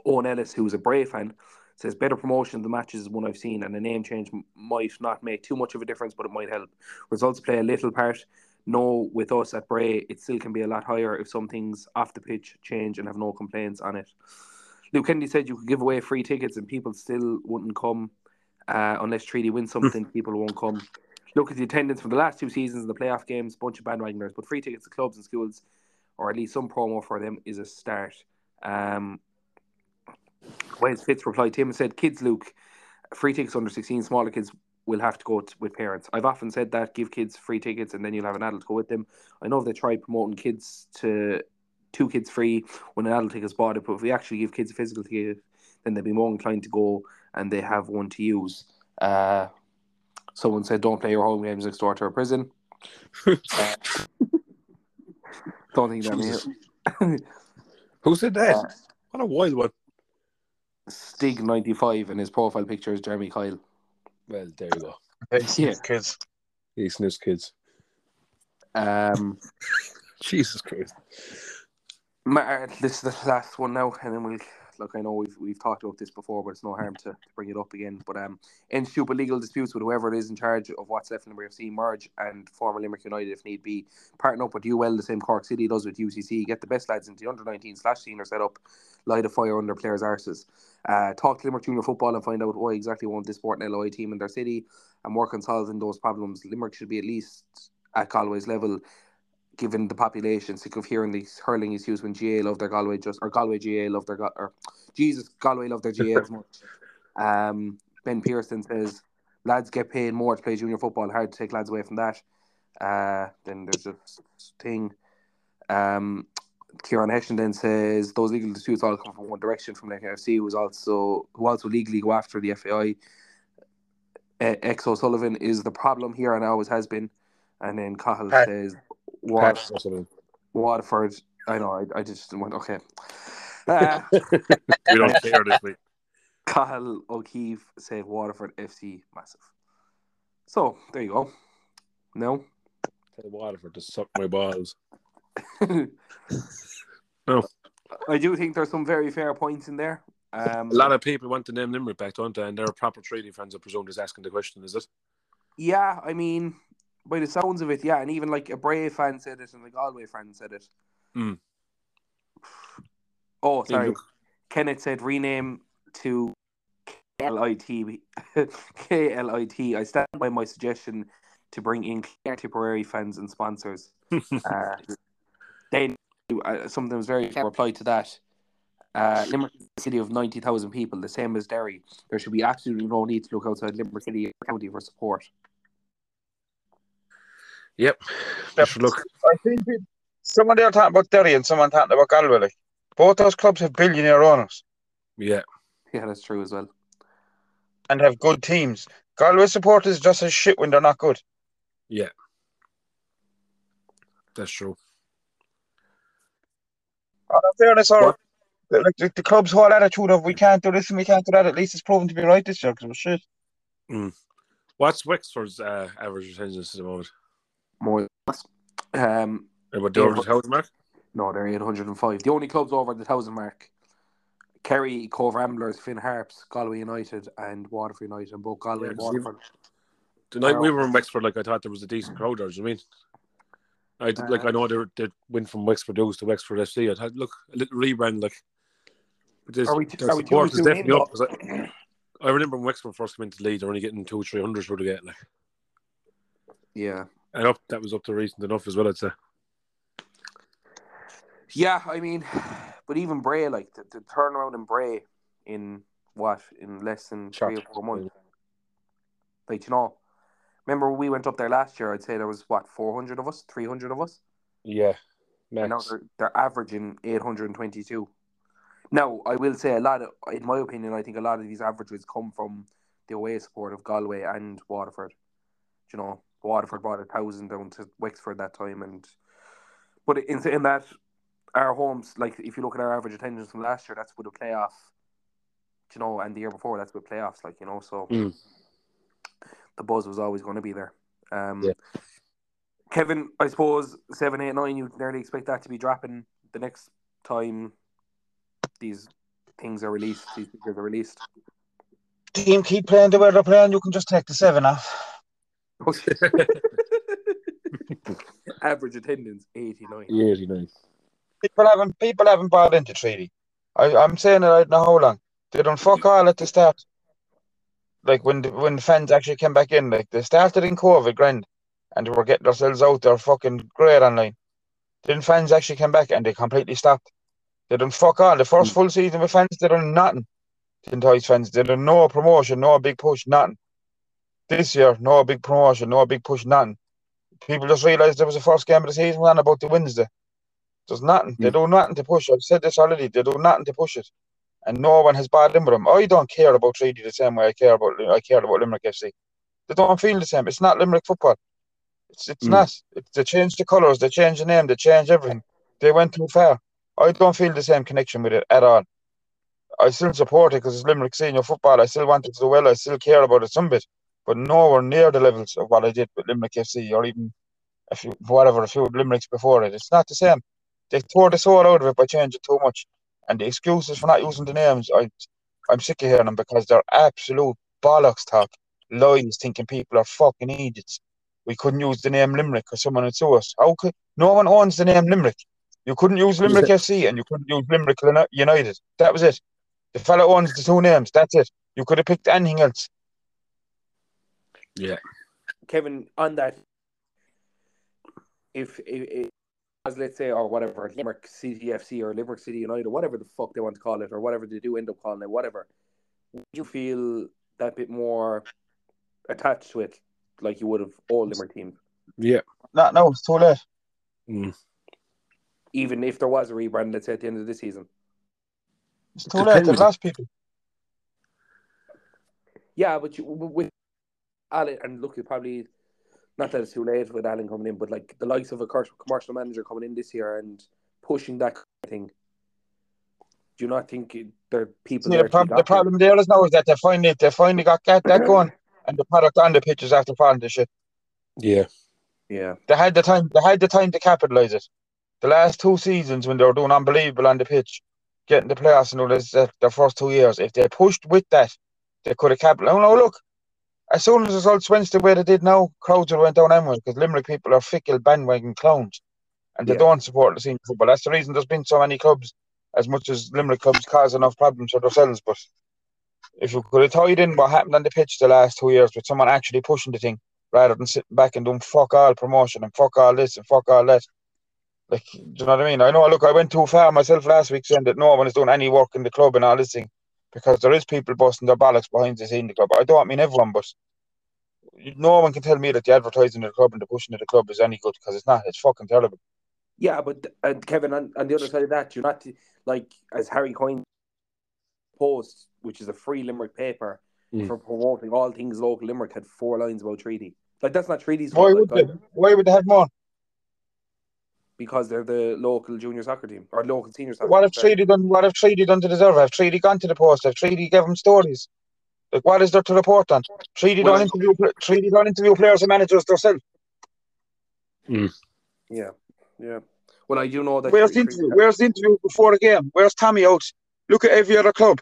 Owen Ellis, who was a Bray fan, says better promotion of the matches is one I've seen, and a name change might not make too much of a difference, but it might help. Results play a little part. No, with us at Bray, it still can be a lot higher if some things off the pitch change and have no complaints on it. Luke Kennedy said you could give away free tickets and people still wouldn't come uh, unless Treaty wins something, people won't come. Look at the attendance from the last two seasons in the playoff games, bunch of bandwagoners, but free tickets to clubs and schools, or at least some promo for them, is a start. Um, Wes Fitz replied to him and said, Kids, Luke, free tickets under 16, smaller kids will have to go t- with parents. I've often said that give kids free tickets and then you'll have an adult go with them. I know they tried promoting kids to two kids free when an adult ticket's bought it, but if we actually give kids a physical ticket, then they'll be more inclined to go and they have one to use. Uh, someone said, "Don't play your home games next door to a prison." Uh, don't think that. Who said that? Uh, what a wild one. Stig ninety five and his profile picture is Jeremy Kyle. Well, there you go. Yeah. kids. These news kids. Um, Jesus Christ. Ma- this is the last one now, and then we'll look. I know we've we've talked about this before, but it's no harm to, to bring it up again. But um, end stupid legal disputes with whoever it is in charge of what's left in Limerick FC, merge and former Limerick United if need be. Partner up with UL, the same Cork City does with UCC. Get the best lads into the under 19 slash senior setup. Light a fire under players' arses. Uh, talk to Limerick Junior Football and find out why exactly want this sport an LOI team in their city and work on solving those problems. Limerick should be at least at Galway's level given the population, sick of hearing these hurling issues when GAA love their Galway just or Galway GAA love their or Jesus Galway love their GAA as much. Um, ben Pearson says lads get paid more to play junior football. Hard to take lads away from that. Uh, then there's a thing. Um, Kieran Hession then says those legal disputes all come from one direction from the FC, who was also who also legally go after the FAI. Ex O'Sullivan is the problem here and always has been. And then Cahill says Pat, Wat- that's what I. Waterford. I know. I, I just went okay. Uh, we don't care this week. Cahill O'Keefe said Waterford FC massive. So there you go. No. Tell Waterford to suck my balls. No. I do think there's some very fair points in there. Um, A lot of people want to name Limerick back, don't they? And they're proper trading fans, I presume, just asking the question, is it? yeah, I mean, by the sounds of it, yeah, and even like a Bray fan said it and a Galway fan said it. Hmm. Oh, sorry. look. Kenneth said rename to KLIT. KLIT. I stand by my suggestion. to bring in Tipperary fans and sponsors. uh, then uh, something was very replied to that. Uh, Limerick city of 90,000 people, the same as Derry. There should be absolutely no need to look outside Limerick City County for support. Yep. Yep. Look. I think it- someone there talking about Derry and someone talking about Galway. Like both those clubs have billionaire owners Yeah. Yeah, that's true as well. and have good teams. Galway supporters just as shit when they're not good. Yeah. That's true. On fairness, or What? like the, the club's whole attitude of we can't do this and we can't do that. At least it's proven to be right this year because it was shit. What's Wexford's uh, average attendance at the moment? More than us. Um, the Yeah, over the thousand mark? no, they're 805. The only clubs over the thousand mark Kerry, Cobh Ramblers, Finn Harps, Galway United, and Waterford United, and both Galway Yeah, and Waterford. The night we were in Wexford, like I thought there was a decent crowd there. do you know I mean, I like I know they they went from Wexford Dukes to Wexford FC. I thought, look, a little rebrand, like. But Are we, their are we support too is definitely in, up. I, I remember when Wexford first came into the league, they're only getting two, three hundred for the get, like, Yeah. And up that was up to recent enough as well. I'd say. Yeah, I mean, but even Bray, like the, the turnaround in Bray in what in less than three or four months. Like you know, remember when we went up there last year? I'd say there was what four hundred of us, three hundred of us. Yeah, And now they're, they're averaging eight hundred and twenty-two. Now I will say a lot of, in my opinion, I think a lot of these averages come from the away support of Galway and Waterford. You know, Waterford brought a thousand down to Wexford that time, and but in saying that, our homes, like if you look at our average attendance from last year, that's with a playoff. You know, and the year before, that's with playoffs. Like you know, so Mm. the buzz was always going to be there. Um, Yeah. Kevin, I suppose seven, eight, nine. You nearly expect that to be dropping the next time these things are released. These figures are released. Team keep playing the way they're playing. You can just take the seven off. Average attendance eighty nine. Yeah, really nice. People haven't people haven't bought into treaty. I, I'm saying it I don't know how long. They don't fuck all at the start. Like when the, when the fans actually came back in, like they started in COVID grand and they were getting themselves out there fucking great online. Then fans actually came back and they completely stopped. They done fuck all. The first full season with fans, they done nothing. The entice fans, they done no promotion, no big push, nothing. This year, no big promotion, no big push, nothing. People just realised there was the first game of the season on about the Wednesday. There's nothing. They do nothing to push. I've said this already. They do nothing to push it, and no one has bought in with them. I don't care about Treaty the same way I care about I care about Limerick FC. They don't feel the same. It's not Limerick football. It's it's Mm. not. It's, they changed the colours. They changed the name. They changed everything. They went too far. I don't feel the same connection with it at all. I still support it because it's Limerick senior football. I still want it to do well. I still care about it some bit, but nowhere near the levels of what I did with Limerick FC or even a few whatever a few Limericks before it. It's not the same. They tore the soul out of it by changing too much. And the excuses for not using the names, I I'm sick of hearing them because they're absolute bollocks talk. Lies thinking people are fucking idiots. We couldn't use the name Limerick because someone would sue us. How could no one owns the name Limerick? You couldn't use Limerick FC and you couldn't use Limerick United. That was it. The fellow owns the two names. That's it. You could have picked anything else. Yeah. Kevin, on that, if, if, if as let's say or whatever Limerick City FC or Limerick City United or whatever the fuck they want to call it or whatever they do end up calling it, whatever, would you feel that bit more attached to it like you would have all Limerick teams, Yeah. Not no, it's too late. Mm. even if there was a rebrand, let's say at the end of the season? It's too late. They've lost people. Yeah, but you, with Alan, and look, it probably not that it's too late with Alan coming in, but like the likes of a commercial manager coming in this year and pushing that kind of thing. Do you not think it- there are people See, there? the, prob- the problem there is now is that they finally they finally got that, that going, and the product on the pitch is after falling to shit. Yeah. Yeah, They had the time. They had the time to capitalize it. The last two seasons when they were doing unbelievable on the pitch, getting the playoffs and all this, uh, their first two years, if they pushed with that, they could have capitalized. Oh no, look, as soon as the results went the way they did now, crowds would have went down anyway because Limerick people are fickle bandwagon clowns, and they Yeah. don't support the senior football. That's the reason there's been so many clubs, as much as Limerick clubs cause enough problems for themselves. But if you could have tied in what happened on the pitch the last two years with someone actually pushing the thing, rather than sitting back and doing fuck all promotion and fuck all this and fuck all that. Like, do you know what I mean? I know. Look, I went too far myself last week saying that no one is doing any work in the club and all this thing, because there is people busting their bollocks behind the scene in the club. I don't mean everyone, but no one can tell me that the advertising of the club and the pushing of the club is any good because it's not. It's fucking terrible. Yeah, but uh, Kevin, on, on the other side of that, you're not like as Harry Coyne post, which is a free Limerick paper Mm. for promoting all things local Limerick, had four lines about treaty. Like that's not treaty's Why fault, would like, they? Why would they have more? Because they're the local junior soccer team or local senior soccer. What team, if sorry. Treaty done? What have Treaty done to deserve? Have Treaty gone to the post? Have Treaty give them stories? Like what is there to report on? Treaty Well, don't interview. pl- Treaty don't interview players and managers themselves. Hmm. Yeah, yeah. Well, I do know that. Where's the interview? Where's the interview before the game? Where's Tommy out? Look at every other club.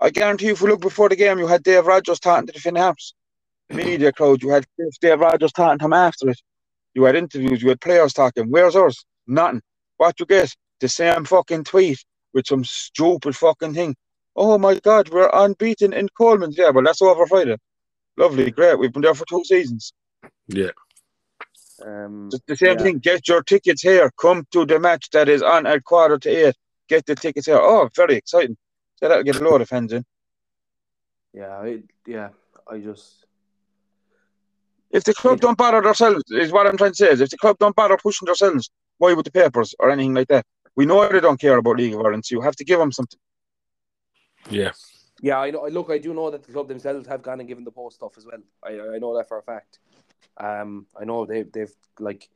I guarantee you, if we look before the game, you had Dave Rogers talking to the Finn Harps media crowd. You had Dave Rogers talking to him after it. You had interviews. You had players talking. Where's ours? Nothing. What you get? The same fucking tweet with some stupid fucking thing. Oh my God, we're unbeaten in Coleman's. Yeah, well, that's over Friday. Lovely, great. We've been there for two seasons. Yeah. Um, It's the same Yeah. thing. Get your tickets here. Come to the match that is on at quarter to eight. Get the tickets here. Oh, very exciting. So that'll get a load of fans in. yeah, I, yeah. I just If the club don't bother themselves, is what I'm trying to say. Is if the club don't bother pushing themselves, why would the papers or anything like that? We know they don't care about League of Ireland, so you have to give them something. Yeah. Yeah, I know. Look, I do know that the club themselves have gone and given the post stuff as well. I I know that for a fact. Um, I know they've they've like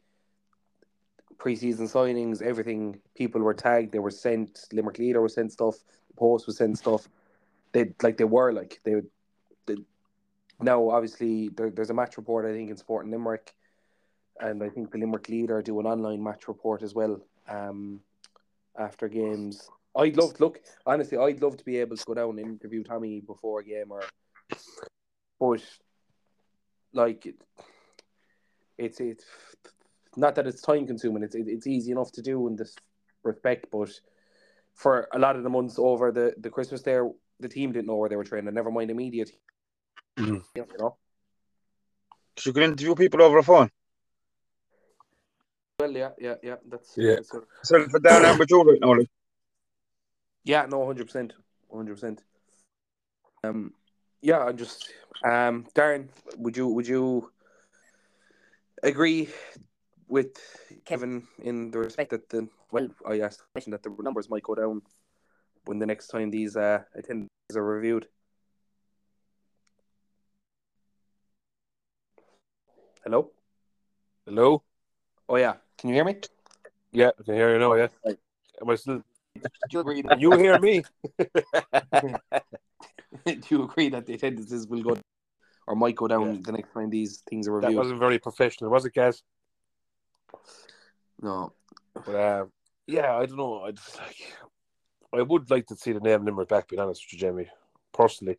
preseason signings, everything. People were tagged. They were sent. Limerick leader was sent stuff. The post was sent stuff. They like they were like they. they now, obviously, there, there's a match report. I think in Sport in Limerick, and I think the Limerick leader do an online match report as well. Um, after games, I'd love to look honestly. I'd love to be able to go down and interview Tommy before a game, or but like it, it's it's not that it's time consuming. It's it, it's easy enough to do in this respect, but for a lot of the months over the the Christmas there, the team didn't know where they were training. Never mind the media. team, Mhm. You know. 'Cause you can interview people over a phone. Well, yeah, yeah, yeah. That's Yeah. That's it. So for down there with you right now, like, Yeah, no, hundred percent, hundred percent. Um, yeah, I'm just um, Darren, would you would you agree with Kevin in the respect that the well, I asked the question that the numbers might go down when the next time these uh attendees are reviewed. Hello. Hello? Oh yeah, can you hear me? Yeah, I can hear you now, yeah. Right. Am I still Do you agree that you hear me? do you agree that the attendances will go or might go down Yeah. the next time these things are reviewed? that reviewed? wasn't very professional, was it, guys? No. But uh, yeah, I don't know. I just like I would like to see the name Limerick back, being honest with you, Jamie. Personally.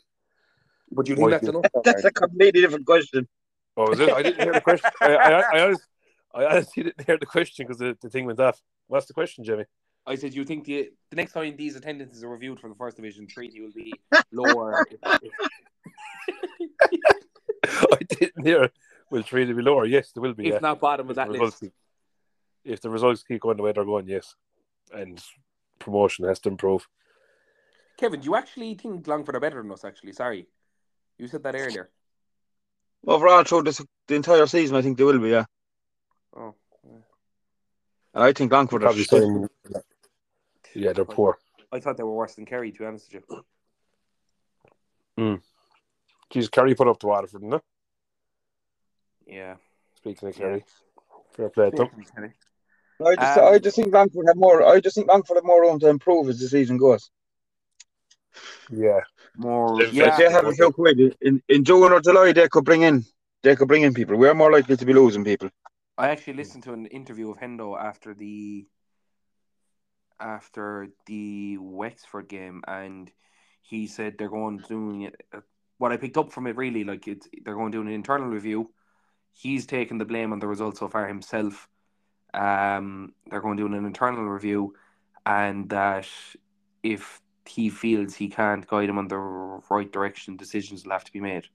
But you think Why that's do- enough? that's a completely different question. Oh, was it? I didn't hear the question. I, I, I, honestly, I honestly didn't hear the question because the, the thing went off. What's the question, Jimmy? I said you think the the next time these attendances are reviewed for the first division treaty will be lower. I didn't hear. Will three to be lower? Yes, there will be. if yeah. not bottom of that list. keep- if the results keep going the way they're going, yes, and promotion has to improve. Kevin, do you actually think Longford are better than us? Actually, sorry, you said that earlier. Overall, through this, the entire season, I think they will be, yeah. Oh, And I think Longford are Probably saying, yeah, they're poor. I thought they were worse than Kerry. To be honest with you. jeez Kerry put up to Waterford, didn't they? Yeah. Speaking of Kerry, fair play to them. I just, Um, I just think Longford have more. I just think Longford have more room to improve as the season goes. Yeah, More. They've- Yeah. If they have a few quid in, in June or July, they could bring in, they could bring in people. We're more likely to be losing people. I actually listened to an interview of Hendo after the after the Wexford game, and he said they're going doing it. uh, What I picked up from it really, like it's they're going to do an internal review. He's taking the blame on the results so far himself. Um, they're going to do an internal review, and that if he feels he can't guide him on the right direction, decisions will have to be made.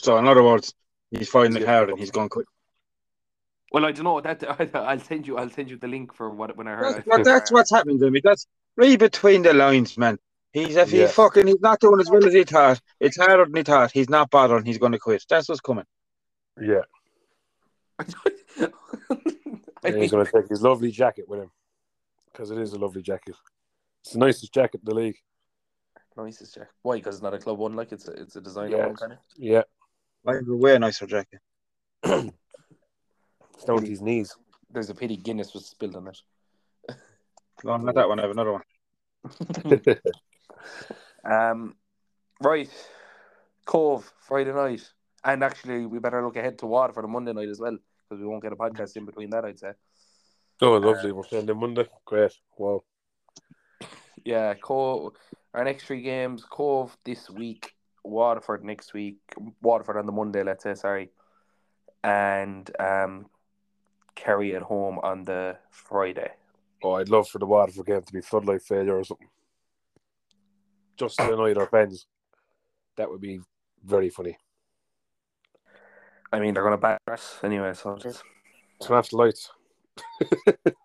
So in other words, He's finding it Yeah. hard and he's going quick. Well, I don't know that. I'll send you. I'll send you the link for what when I heard. That's, what, that's what's happening to me. That's read between the lines, man. He's if Yeah. he fucking he's not doing as well as he thought. It's harder than he thought. He's not bothering. He's going to quit. That's what's coming. Yeah. I And mean, he's going to take his lovely jacket with him because it is a lovely jacket. It's the nicest jacket in the league. nicest jack. Why? Because it's not a club one. Like it's a, it's a designer Yeah. one kind of. Yeah. I have a way nicer jacket. It's down to his knees. There's a pity Guinness was spilled on it. No, not that one. I have another one. Um, right, Cobh Friday night, and actually we better look ahead to Waterford on Monday night as well because we won't get a podcast in between that. I'd say. oh, lovely. We're playing them Monday. Great. Wow. Yeah, Cobh. Our next three games: Cobh this week, Waterford next week, Waterford on the Monday. Let's say sorry, and um, Kerry at home on the Friday. Oh, I'd love for the Waterford game to be floodlight failure or something. Just to annoy their fans. That would be very funny. I mean, they're going to back us anyway, so it's- Turn off the lights.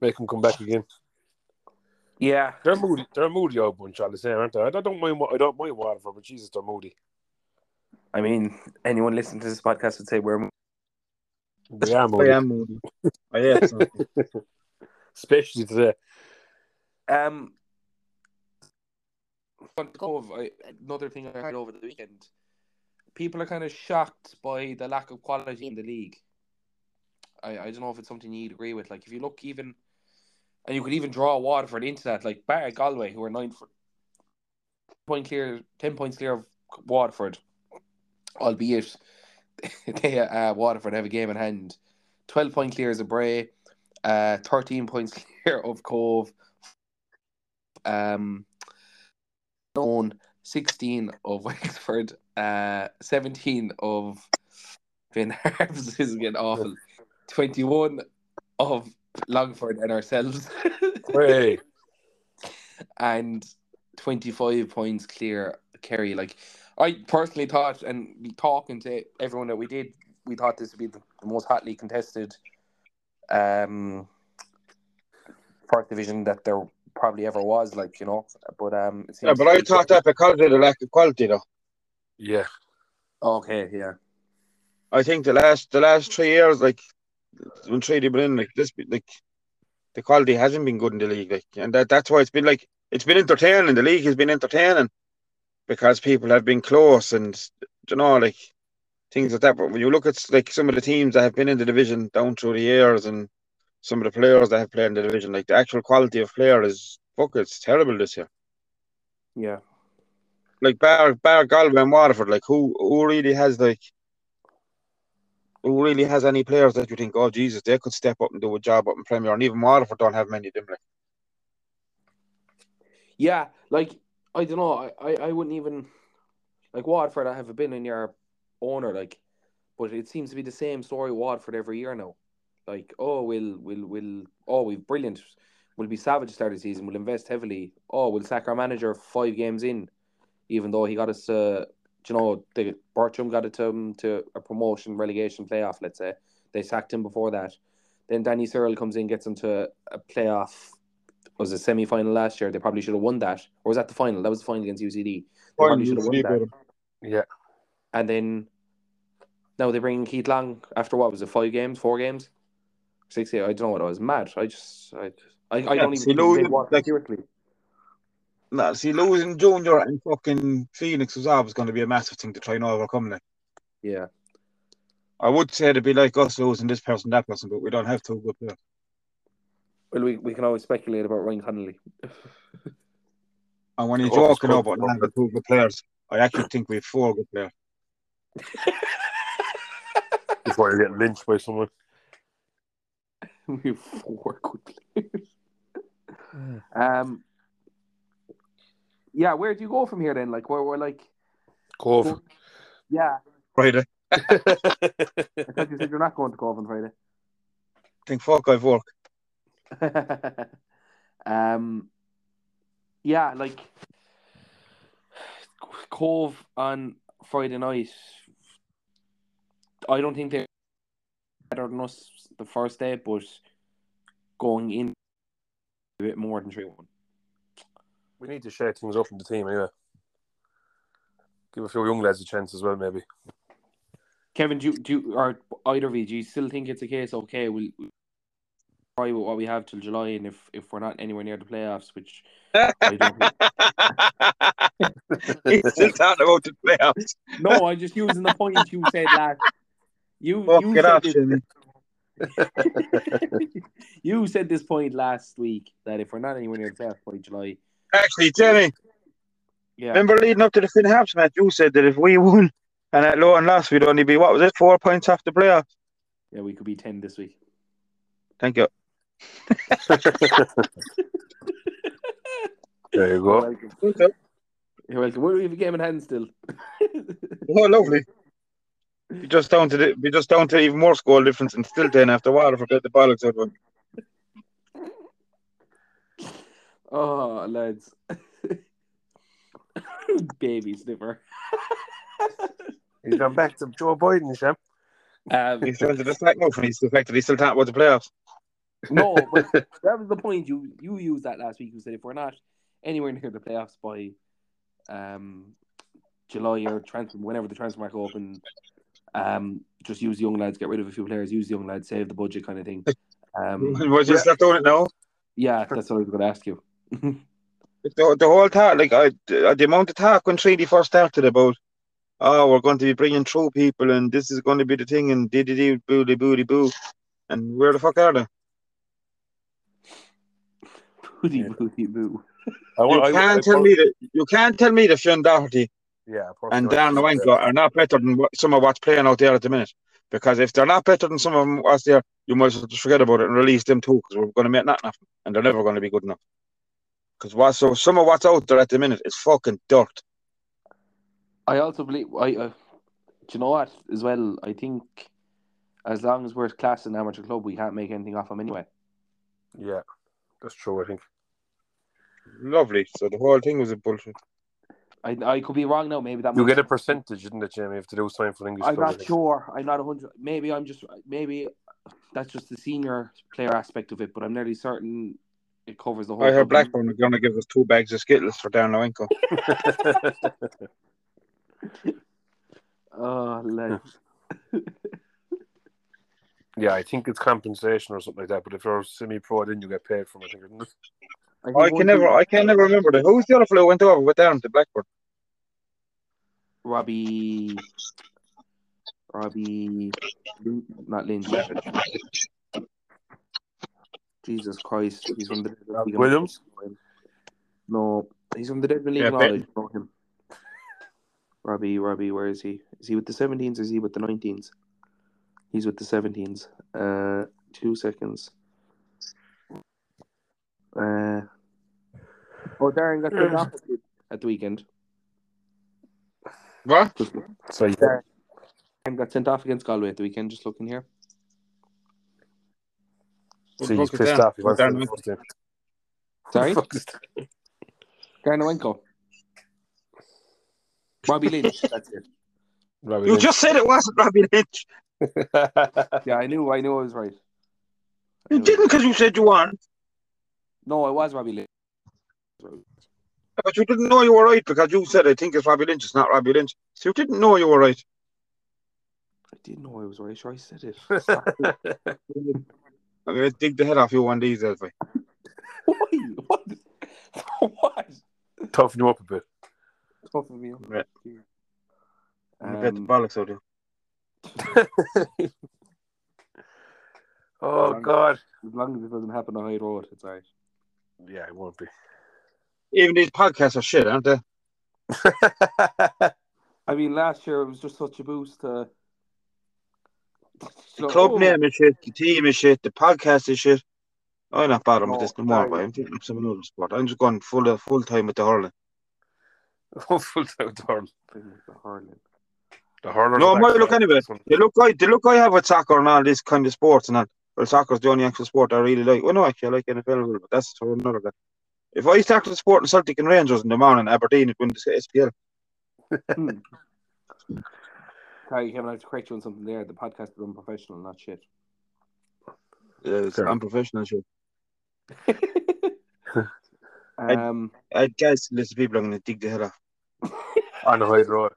Make them come back again. Yeah, They're moody. They're a moody old bunch, all the same, aren't they? I don't mind. What I don't mind Waterford, but Jesus, they're moody. I mean, anyone listening to this podcast would say we're They are moody. I moody, am moody. I am. especially today. Um, on Cobh, I, another thing I heard over the weekend, people are kind of shocked by the lack of quality in the league. I, I don't know if it's something you'd agree with. Like, if you look even, and you could even draw Waterford into that, like Bar Galway, who are nine for, point clear, ten points clear of Waterford, albeit they uh, Waterford have a game in hand. Twelve point clear is a Bray, uh, thirteen points clear of Cobh, um, own 16 of Wexford, uh, 17 of Finn this is getting awful, 21 of Longford and ourselves, Hey, and 25 points clear Kerry. Like, I personally thought, and talking to everyone that we did, we thought this would be the, the most hotly contested um, first division that there probably ever was, like, you know. But um, it yeah, but I thought that because of the lack of quality, though. yeah, Okay, yeah. I think the last the last three years, like when been in, like this, like the quality hasn't been good in the league, like, and that that's why it's been like it's been entertaining. The league has been entertaining because people have been close and you know, like things like that. But when you look at like some of the teams that have been in the division down through the years and some of the players that have played in the division, like the actual quality of player is fuck, it's terrible this year. Yeah. Like Bar Bar Galway and Waterford, like who who really has like who really has any players that you think, oh Jesus, they could step up and do a job up in Premier, and even Waterford don't have many. Like, Yeah, like I don't know, I, I, I wouldn't even like Watford. I have a year owner, like, but it seems to be the same story with Watford every year now. Like, oh, we'll we'll we'll oh we've brilliant. We'll be savage start of the season. We'll invest heavily. Oh, we'll sack our manager five games in, even though he got us. Uh, you know, the Bircham got it to um, to a promotion relegation playoff. Let's say they sacked him before that. Then Danny Searle comes in, gets them to a playoff was a semi final last year. They probably should have won that. Or was that the final? That was the final against UCD. They probably should have won that. yeah. And then now they bring in Keith Long after what was it, five games, four games? Six I don't know what it was. Mad. I just I I, I Yeah, don't even know think Louis, they like- seriously. Nah, see, losing Junior and fucking Phoenix was always going to be a massive thing to try and overcome. Like, Yeah. I would say it'd be like us losing this person, that person, but we don't have two good players. Well we, we can always speculate about Ryan Connolly. And when you're Oh, joking it's about good. two good players, I actually think we have four good players. Before you get lynched by someone. we have four good players. Um yeah, where do you go from here then? Like where we're like Cobh. yeah. Friday, I thought you said you're not going to Cobh on Friday. think fuck I've work. um, yeah, like Cobh on Friday night. I don't think they're better than us the first day, but going in a bit more than three one. We need to shake things up in the team anyway. Give a few young lads a chance as well, maybe. Kevin, do you, do you, or either of you, do you still think it's a case? Okay, we'll try with what we have till July, and if if we're not anywhere near the playoffs, which I don't, He's still talking about the playoffs. no, I'm just using the point you said last. You Fuck you said off, this, you said this point last week that if we're not anywhere near the playoffs by July, Actually, Jimmy, yeah, remember leading up to the Finn Harps match, you said that if we won and at low and last, we'd only be, what was it, four points after the playoffs? yeah, we could be ten this week. Thank you. There you You're go. welcome. You're welcome. We have a game in hand still. Oh, lovely. Be just down to the, be just down to even more score difference and still 10 after a Waterford get the bollocks out of it. Oh, lads. Baby sniffer. He's gone back to Joe Biden, Sham. um, He's trying to distract now from he's the fact that he's still talking about the playoffs. no, but that was the point you you used that last week. You said if we're not anywhere near the playoffs by um July or transfer whenever the transfer market open, um, just use the young lads, get rid of a few players, use the young lads, save the budget kind of thing. Um, We're just start doing it now. yeah, that's what I was going to ask you. The, the whole talk, like I, the, the amount of talk when Treaty first started about, oh, we're going to be bringing true people and this is going to be the thing and diddy dee booty booty boo, and where the fuck are they? Booty, Yeah. booty, boo. I You want- I- can't I- tell me that you can't tell me that Fionn Doherty Yeah, and Dan Noenko are not better than what, some of what's playing out there at the minute. Because if they're not better than some of them what's there, you might as well just forget about it and release them too, because we're going to make nothing of them, and they're never going to be good enough. Because what so some of what's out there at the minute is fucking dirt. I also believe I. Uh, do you know what? As well, I think as long as we're class in amateur club, we can't make anything off them anyway. Yeah, that's true. I think. Lovely. So the whole thing was a bullshit. I I could be wrong now. Maybe that You get a percentage, isn't it, Jamie, if to do something for English I'm not sure. I'm not a hundred. Maybe I'm just. Maybe that's just the senior player aspect of it. But I'm nearly certain it covers the whole. I heard. Blackburn are going to give us two bags of Skittles for Dan Noenko. Oh, lad. yeah, I think it's compensation or something like that. But if you're semi-pro, then you get paid from it. I think, isn't it? think I can never, I can never remember that. Who's the other fellow who went over with Dan to Blackburn? Robbie. Robbie. Not Lynch. Jesus Christ. He's from the Robbie Williams? No, he's from the Dead League. Yeah, now, bet. I know him. Robbie, Robbie, where is he? Is he with the 17s or is he with the 19s? He's with the 17s. Uh, two seconds. Uh, oh, Darren got sent off at the- at the weekend. What? So yeah, Darren got sent off against Galway at the weekend. Just looking here. So he's pissed Dan? off. He wants Dan to Noenko. first team. Sorry, Fuck is that? Garnowenko. Robbie Lynch. That's it. Robbie You Lynch. just said it wasn't Robbie Lynch. Yeah, I knew. I knew I was right. I You didn't because you said you weren't. No, it was Robbie Lynch. But you didn't know you were right because you said I think it's Robbie Lynch. It's not Robbie Lynch. So you didn't know you were right. I didn't know I was right. Sure, I said it. I'm going to dig the head off you one of these, Elfie. Why? What? what? Toughen you up a bit. Tough of me. Right. I'm get the Um, bollocks out of you. oh Um, God. as long as it doesn't happen on Hyde Road, it's alright. Yeah, it won't be. Even these podcasts are shit, aren't they? I mean, last year it was just such a boost to. The club oh, name is shit. The team is shit. The podcast is shit. I'm not bothering with oh, this no more, but I'm thinking of some other sport. I'm just going full uh, full time with the hurling. Full time with The hurling. The hurlers. No, are my back look now. anyway. The look I the look I have with soccer and all this kind of sports and all. Well, soccer's the only actual sport I really like. Well, no, actually, I like NFL, a little, but that's for another guy. If I started supporting Celtic and Rangers in the morning, Aberdeen would win the SPL. Hmm. Sorry, Kevin, I have to correct you on something there. The podcast is unprofessional, not shit. Yeah, it's Sure. unprofessional shit. um, I guess listen, people are going to dig the head off. On the Hyde Road.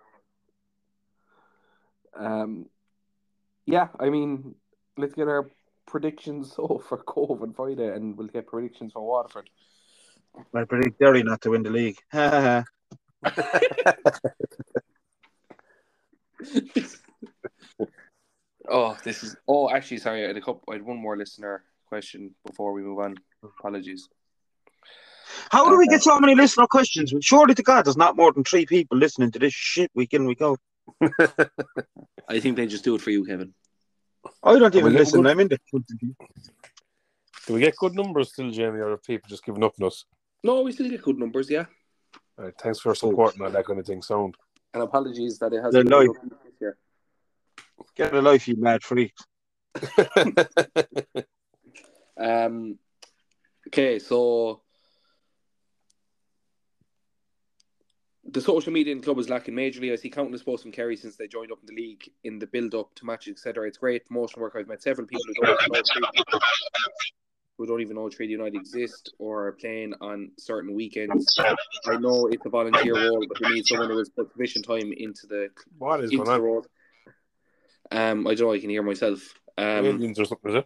um, yeah, I mean, let's get our predictions so for Cobh on Friday, and we'll get predictions for Waterford. I predict Derry not to win the league. Ha, ha, oh, this is. Oh, actually, sorry, I had a couple. I had one more listener question before we move on. Apologies. How do we get uh, so many listener questions? Surely to God, there's not more than three people listening to this shit week in, week out. I think they just do it for you, Kevin. I don't even we get listen. good- I'm in the. Do we get good numbers still, Jamie, or are people just giving up on us? No, we still get good numbers, yeah. All right, thanks for supporting all that kind of thing. Sound. And apologies that it has They're been live. this. Get a life, you mad freak. Um, okay, so the social media in the club is lacking majorly. I see countless posts from Kerry since they joined up in the league in the build up to matches, etc. It's great promotion work. I've met several people who don't know Treaty, who don't even know Treaty United exist or are playing on certain weekends. I know it's a volunteer role, but we need someone who has put sufficient time into the what is into going on? role. Um, I don't know. I can hear myself. Um, or something, is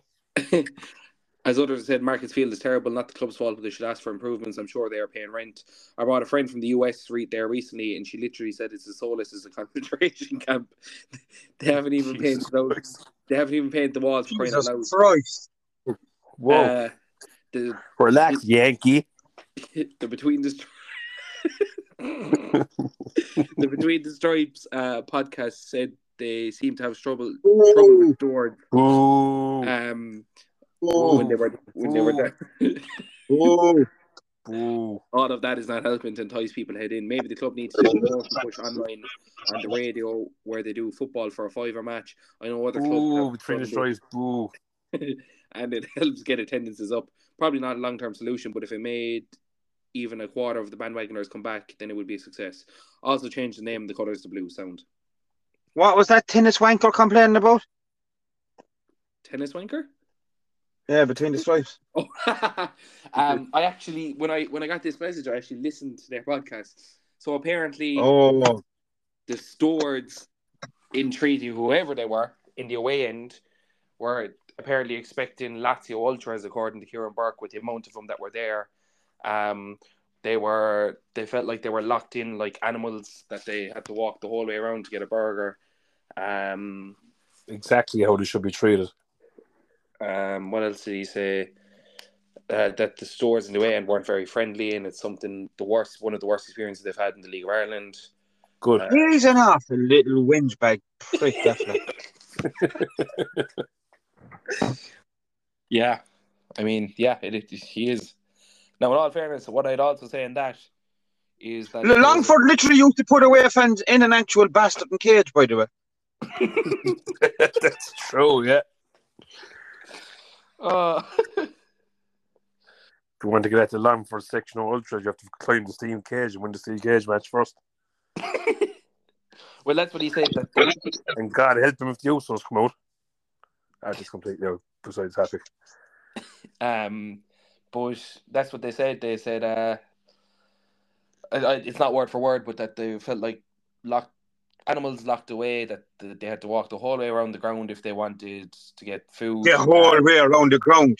it? As others said, Markets Field is terrible, not the club's fault, but they should ask for improvements. I'm sure they are paying rent. I brought a friend from the US re- there recently, and she literally said it's as soulless as a concentration camp. they haven't even Jesus painted out. Christ. They haven't even painted the walls for crying out Jesus. Christ. Whoa. Uh, the Relax, Yankee. the between the Stri- the between the stripes uh, podcast said they seem to have trouble trouble Ooh, with Dord Boo. um ooh, when they were when they were there. ooh. Boo. all of that is not helping to entice people to head in. Maybe the club needs to do more to push online on the radio where they do football for a fiver match. I know other Boo. clubs Between the have stripes. Boo. and it helps get attendances up. Probably not a long term solution, but if it made even a quarter of the bandwagoners come back, then it would be a success. Also, change the name of the colours to blue. Sound What was that tennis wanker complaining about? tennis wanker. Yeah, between the stripes. Oh, um, I actually when I when I got this message, I actually listened to their podcast. So apparently, Oh, the stewards in Treaty, whoever they were, in the away end, were apparently expecting Lazio Ultras, according to Kieran Burke, with the amount of them that were there. Um, they were they felt like they were locked in like animals that they had to walk the whole way around to get a burger. Um, Exactly how they should be treated. um, what else did he say? Uh, that the stores in the way end weren't very friendly, and it's something the worst, one of the worst experiences they've had in the League of Ireland. Good. Uh, he's an awful little whinge bag prick, definitely. Yeah, I mean, yeah, it, it he is. Now, in all fairness, what I'd also say in that is that L- Longford literally used to put away fans in an actual bastard and cage, by the way. That's true, yeah. Uh, If you want to get at the Longford sectional ultra, you have to climb the steel cage and win the steel cage match first. well, that's what he said. That And God help him if the Usos come out. That's just completely out beside the topic. Um, but that's what they said. They said, uh, I, I, it's not word for word, but that they felt like locked animals locked away. That th- they had to walk the whole way around the ground if they wanted to get food. The whole way around the ground.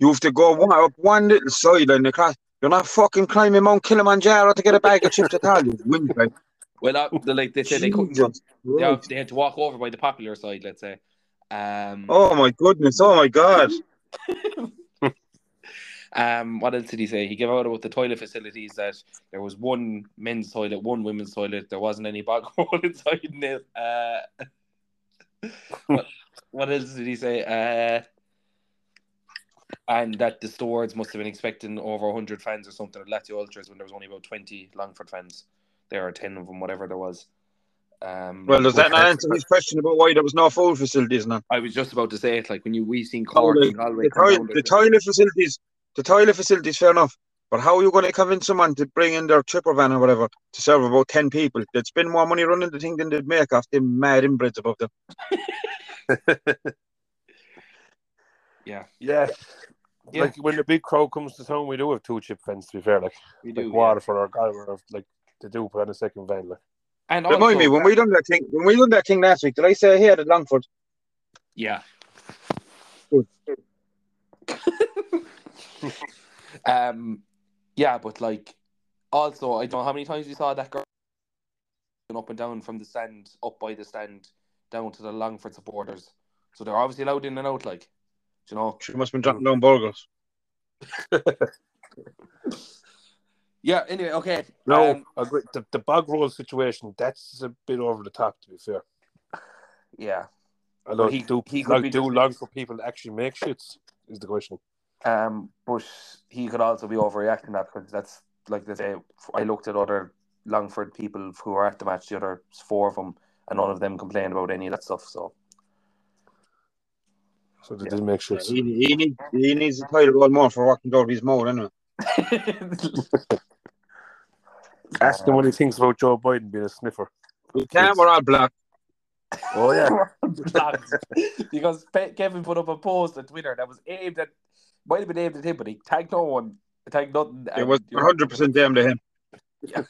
You have to go one, up one little side and across. You're not fucking climbing Mount Kilimanjaro to get a bag of chips at all. You. Well, uh, they, like they said, they couldn't. Jesus They, they had to walk over by the popular side. Let's say. Um, Oh my goodness! Oh my God! Um, what else did he say? He gave out about the toilet facilities that there was one men's toilet, one women's toilet. There wasn't any bog hole inside it. Uh, what, what else did he say? Uh, and that the stewards must have been expecting over 100 fans or something at Lazio Ultras when there was only about 20 Longford fans. There are 10 of them, whatever there was. Um, Well, does that not answer his question about why there was no food facilities now? I was just about to say it. Like when you we've seen Cork Oh, and Galway The, come the toilet facilities, the toilet facilities, fair enough. But how are you going to convince someone to bring in their tripper van or whatever to serve about 10 people? They'd spend more money running the thing than they'd make off them mad inbreds above them. Yeah, Yeah. Yeah. Like when the big crowd comes to town, we do have two chip fans. To be fair, like we like do. yeah. Waterford or Galway, or, like they do put on a second van. Like And Remind also, me, when we done that thing, when we done that thing last week, did I say he had at Longford? yeah. Um, yeah, but like, also, I don't know how many times you saw that girl going up and down from the stand, up by the stand, down to the Longford supporters. So they're obviously allowed in and out, like, you know. She must have been dropping down burgers. Yeah. Anyway, okay. no, Um, agree. the the bog roll situation that's a bit over the top. To be fair, yeah. I don't he- do he could like be do just- long for people to actually make shits. Is the question? Um, but he could also be overreacting that because that's like they say. I looked at other Longford people who were at the match, the other four of them, and none of them complained about any of that stuff. So So they Yeah. didn't make shits. He, he, need, he needs to tie the roll more for walking out of his mouth, anyway. Ask him what he thinks about Joe Biden being a sniffer. We can't, we're all black. Oh yeah, because Kevin put up a post on Twitter that was aimed at, might have been aimed at him, but he tagged no one, tagged nothing. It was 100% damn to him.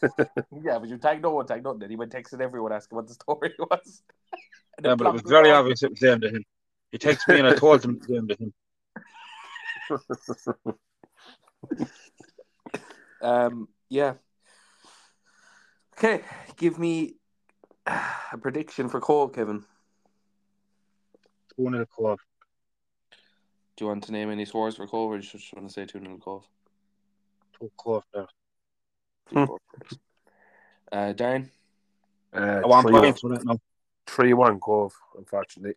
Yeah, but you tagged no one, tagged nothing, and he went texting everyone asking what the story was. And Yeah, but it was very all. obvious it was damn to him. He texted me and I told him it was damn to him. Um, yeah. Okay, give me a prediction for Cobh, Kevin. Two nil Cobh. Do you want to name any scores for Cobh, or do you just want to say 2 0 Cobh? Two Cobh there. Hmm. Uh, Darren, uh, I want three, points for that now. three one Cobh. Unfortunately,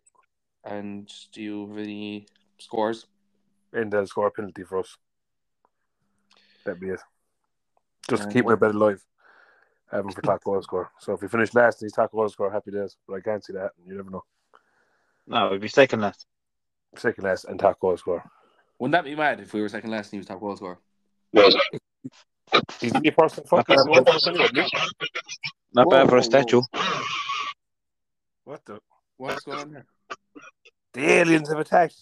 and do you have any scores? and they'll score a penalty for us. That'd be it. Just to keep my bet alive. Having for top goal score. So if we finish last and he's top goal score, happy days. But I can't see that. You never know. No, we'd be second last. Second last and top goal score. Wouldn't that be mad if we were second last and he was top goal scorer? He's the person fucking Not bad. anyway. Not bad for a statue. What the? What's going on there? The aliens have attacked.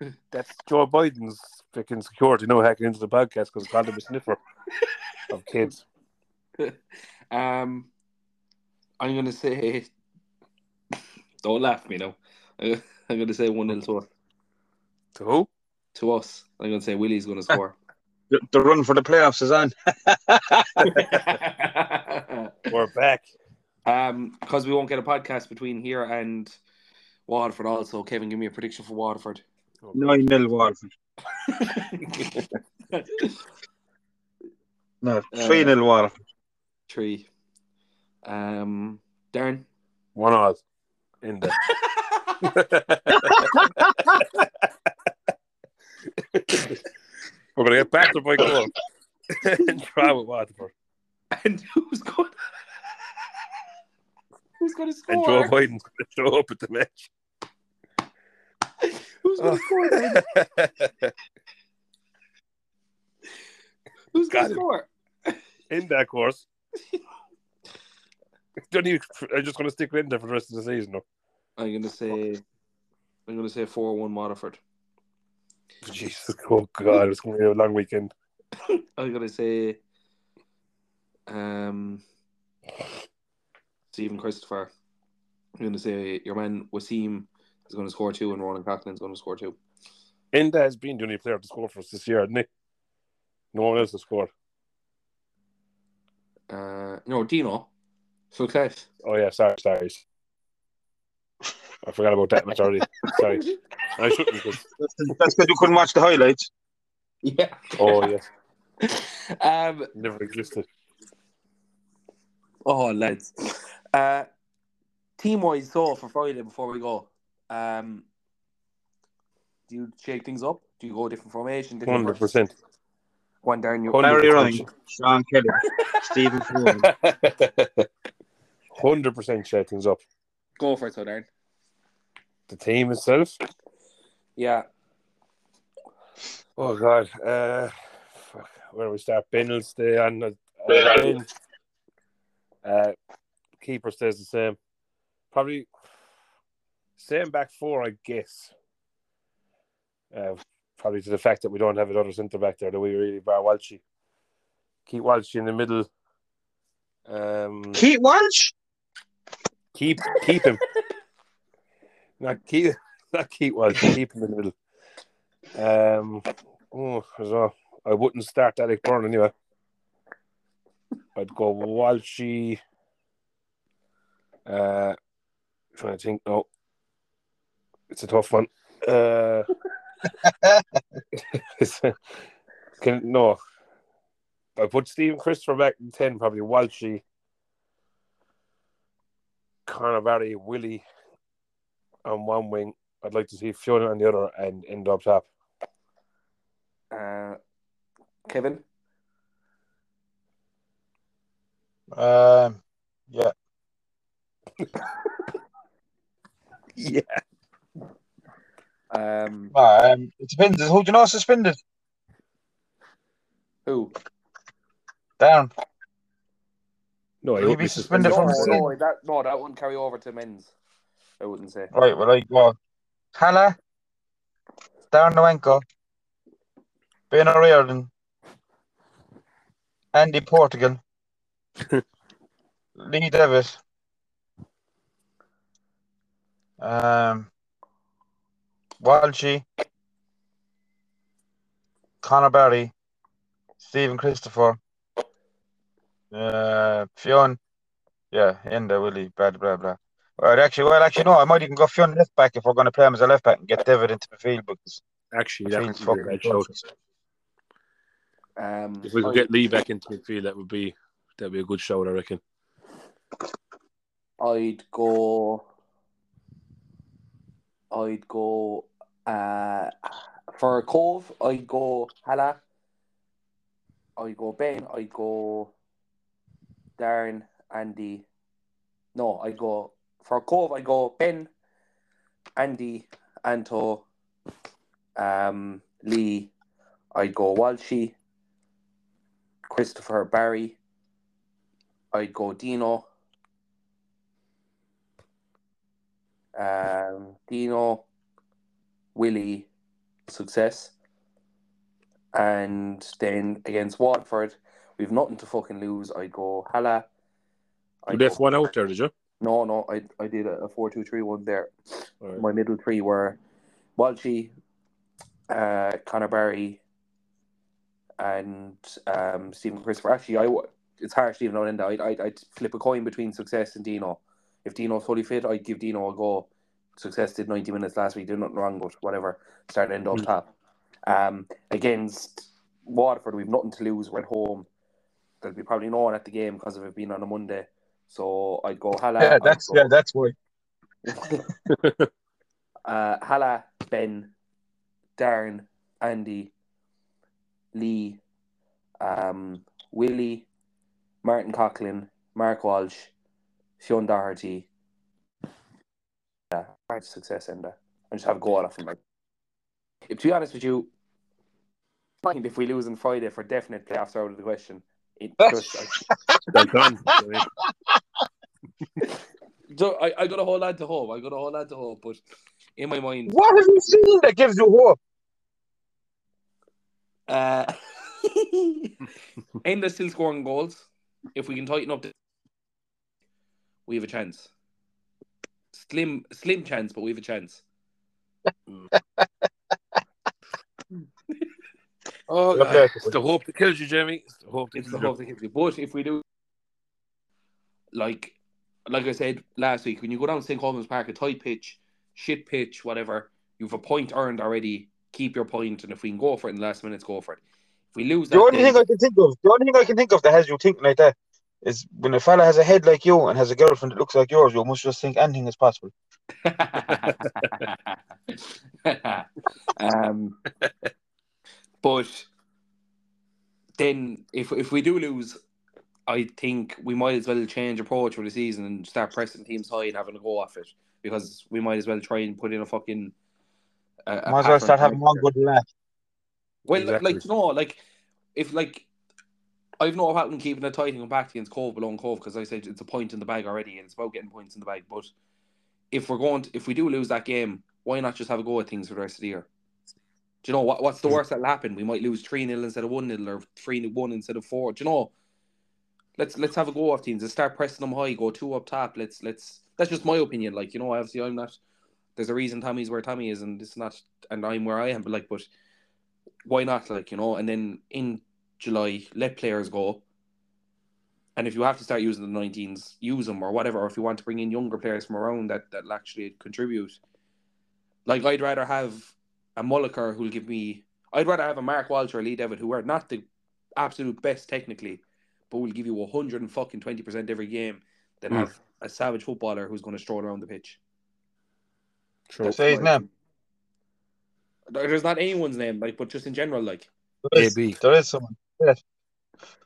That's Joe Biden's fucking security now hacking into the podcast because called him a sniffer of kids. Um, I'm gonna say. Don't laugh at me now. I'm gonna say one 0 to us. To who? To us, I'm gonna say Willie's gonna score. The, the run for the playoffs is on. We're back. um, because we won't get a podcast between here and Waterford. Also, Kevin, give me a prediction for Waterford. 9 nil Waterford. No, 3 nil Waterford. Three. Um, Darren. One odd. In there. We're going to get battered by goal and try with Waterford. And who's going? who's going to score? And? Joe Biden's going to show up at the match. Who's going to score? Darren? Who's going to score? in that course. Don't even, I'm just going to stick with there for the rest of the season. No. I'm going to say. I'm going to say four one Waterford. Jesus, oh God, it's going to be a long weekend. I'm going to say. Um. Stephen Christopher. I'm going to say your man Wasim is going to score two, and Ronan Coughlan is going to score two. Enda has been the only player to score for us this year, hasn't he? No one else has scored. Uh, no, Dino. Success. Oh, yeah, sorry, sorry. I forgot about that match already. Sorry. I shouldn't because. That's that's because you couldn't watch the highlights. Yeah. Oh, yes. Um. Never existed. Oh, lads. Uh, team wise, so for Friday before we go, um, do you shake things up? Do you go different formation? Different 100%. One down you Hundred Barry Ryan, percent. Sean Kelly, Stephen Ford. 100% shake things up. go for it, so Darren. The team itself. Yeah. Oh God. Uh, fuck. where do we start? Ben will stay on. Uh, ben. Uh, keeper stays the same. Probably same back four, I guess. Uh, probably to the fact that we don't have another centre back there, that we really bar Walshy. Keep Walshy in the middle. Um, Keith Walsh? keep keep him. not keep not keep Walshy. Keep him in the middle. Um, oh, I don't. I wouldn't start Alec Byrne anyway. I'd go Walshy. Uh, trying to think. No, it's a tough one. Uh, can no. I put Stephen Christopher back in ten, probably Walshy, Connor Barry, Willie on one wing. I'd like to see Fionn on the other and Enda up top. Uh, Kevin. Um, yeah. Yeah. Um, Um, it depends. Who do you know suspended? who? Down. No, I Will he hope be he's suspended from no, the team? that no, that wouldn't carry over to men's. I wouldn't say. Right, well, I go. Hala, Darren Noenko, Ben O'Riordan, Andy Portugal, Lee Devitt, um, Walshy, Conor Barry, Stephen Christopher, uh, Fionn, yeah, Enda, Willie, blah, blah, blah. Well, actually, well, actually, no, I might even go Fionn left back if we're going to play him as a left back and get David into the field because Actually, that's that field's would a fucking bad shout. Um, If we could I- get Lee back into midfield, that would be that'd be a good show, I reckon. I'd go. I'd go. Uh, for Cobh, I'd go Hala. I'd go Ben. I'd go Darren, Andy. No, I'd go for Cobh. I'd go Ben, Andy, Anto, um, Lee. I'd go Walshy, Christopher Barry. I'd go Dino. Um, Dino, Willie, success. And then against Waterford, we've nothing to fucking lose. I go Hala. You I'd left one out there, did you? No, no, I I did a 4 2 3 1 there. All right. My middle three were Walshy, uh, Connor Barry, and um, Stephen Christopher. Actually, I it's harsh even on Enda. I'd, I'd, I'd flip a coin between Success and Dino. If Dino's fully fit, I'd give Dino a go. Success did 90 minutes last week, did nothing wrong, but whatever. Start Enda up Mm. top. Um, against Waterford, we've nothing to lose. We're at home. There'll be probably no one at the game because of it being on a Monday. So I'd go Hala. Yeah, that's go- yeah, that's why. uh, Hala, Ben, Darren, Andy, Lee, um, Willie, Martin Coughlin, Mark Walsh, Sean Doherty. Yeah, hard success in there. I just have a go off from like. To be honest with you, I think if we lose on Friday for definite playoffs are out of the question. It just, They're done. so I, I got a whole lot to hope. I got a whole lot to hope, but in my mind, What have you seen that gives you hope? Uh, Enda still scoring goals. If we can tighten up, the, we have a chance. Slim, slim chance, but we have a chance. oh, Fair play. it's the hope that kills you, Jamie. It's the hope that It's the kills you. hope that hits you. But if we do, like, like I said last week, when you go down to St. Colman's Park, a tight pitch, shit pitch, whatever, you have a point earned already. Keep your point, and if we can go for it in the last minutes, go for it. If we lose that, The only then- thing I can think of, the only thing I can think of that has you thinking like that is when a fella has a head like you and has a girlfriend that looks like yours, you must just think anything is possible. um, but then if if we do lose, I think we might as well change approach for the season and start pressing teams high and having a go off it because we might as well try and put in a fucking. A, a Might as well start having like one good laugh. Well, Exactly. like no, like if like I've no problem keeping it tight back against Cobh below Cobh because I said it's a point in the bag already and it's about getting points in the bag. But if we're going, to, if we do lose that game, why not just have a go at things for the rest of the year? Do you know what? What's the worst that'll happen? We might lose three 0 instead of one 0 or three one instead of four. Do you know? Let's let's have a go of teams. Let's start pressing them high. Go two up top. Let's let's. That's just my opinion. Like you know, obviously I'm not. There's a reason Tommy's where Tommy is, and it's not, and I'm where I am. But like, but why not? Like you know, and then in July, let players go. And if you have to start using the 19s, use them or whatever. Or if you want to bring in younger players from around that that'll actually contribute. Like I'd rather have a Mulliker who'll give me. I'd rather have a Mark Walsh or Lee Devitt who are not the absolute best technically, but will give you hundred and fucking twenty percent every game than Mm. have a savage footballer who's going to stroll around the pitch. True. Say his name. There's not anyone's name, like, but just in general, like, There is, AB. there is someone.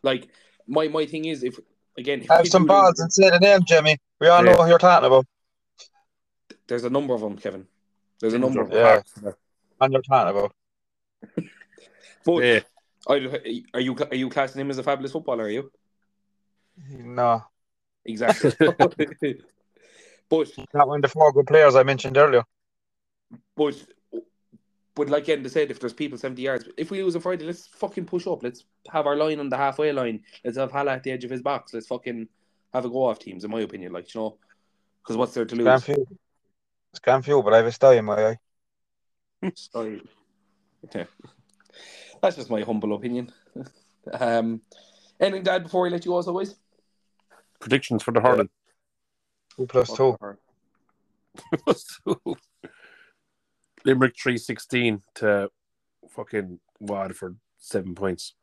Like my my thing is if again if Have some balls and say the name, Jimmy. We all know Yeah. what you're talking about. there's a number of them, Kevin. There's a number of them. Yeah. And you're talking about. But Yeah. I, are you are you classing him as a fabulous footballer? Are you No, exactly? but not one of the four good players I mentioned earlier. but but like Enda said, if there's people seventy yards, if we lose on Friday, let's fucking push up. Let's have our line on the halfway line. Let's have Hala at the edge of his box. Let's fucking have a go off teams, in my opinion. Like you know, because what's there to Scam lose? few. Scam few, but I have a style in my eye. Sorry. Okay. That's just my humble opinion. um, anything, Dad, before we let you go, as always? Predictions for the hurling. Two plus two. Limerick three sixteen to fucking Waterford seven points.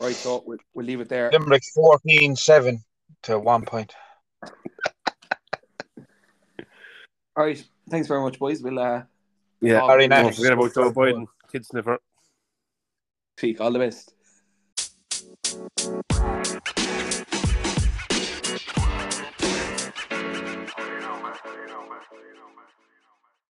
Right, so we'll, we'll leave it there. Limerick 14 7 to one point. All right, thanks very much, boys. We'll uh, Yeah. Very Don't nice. forget about Joe Biden, kid sniffer. speak. All the best.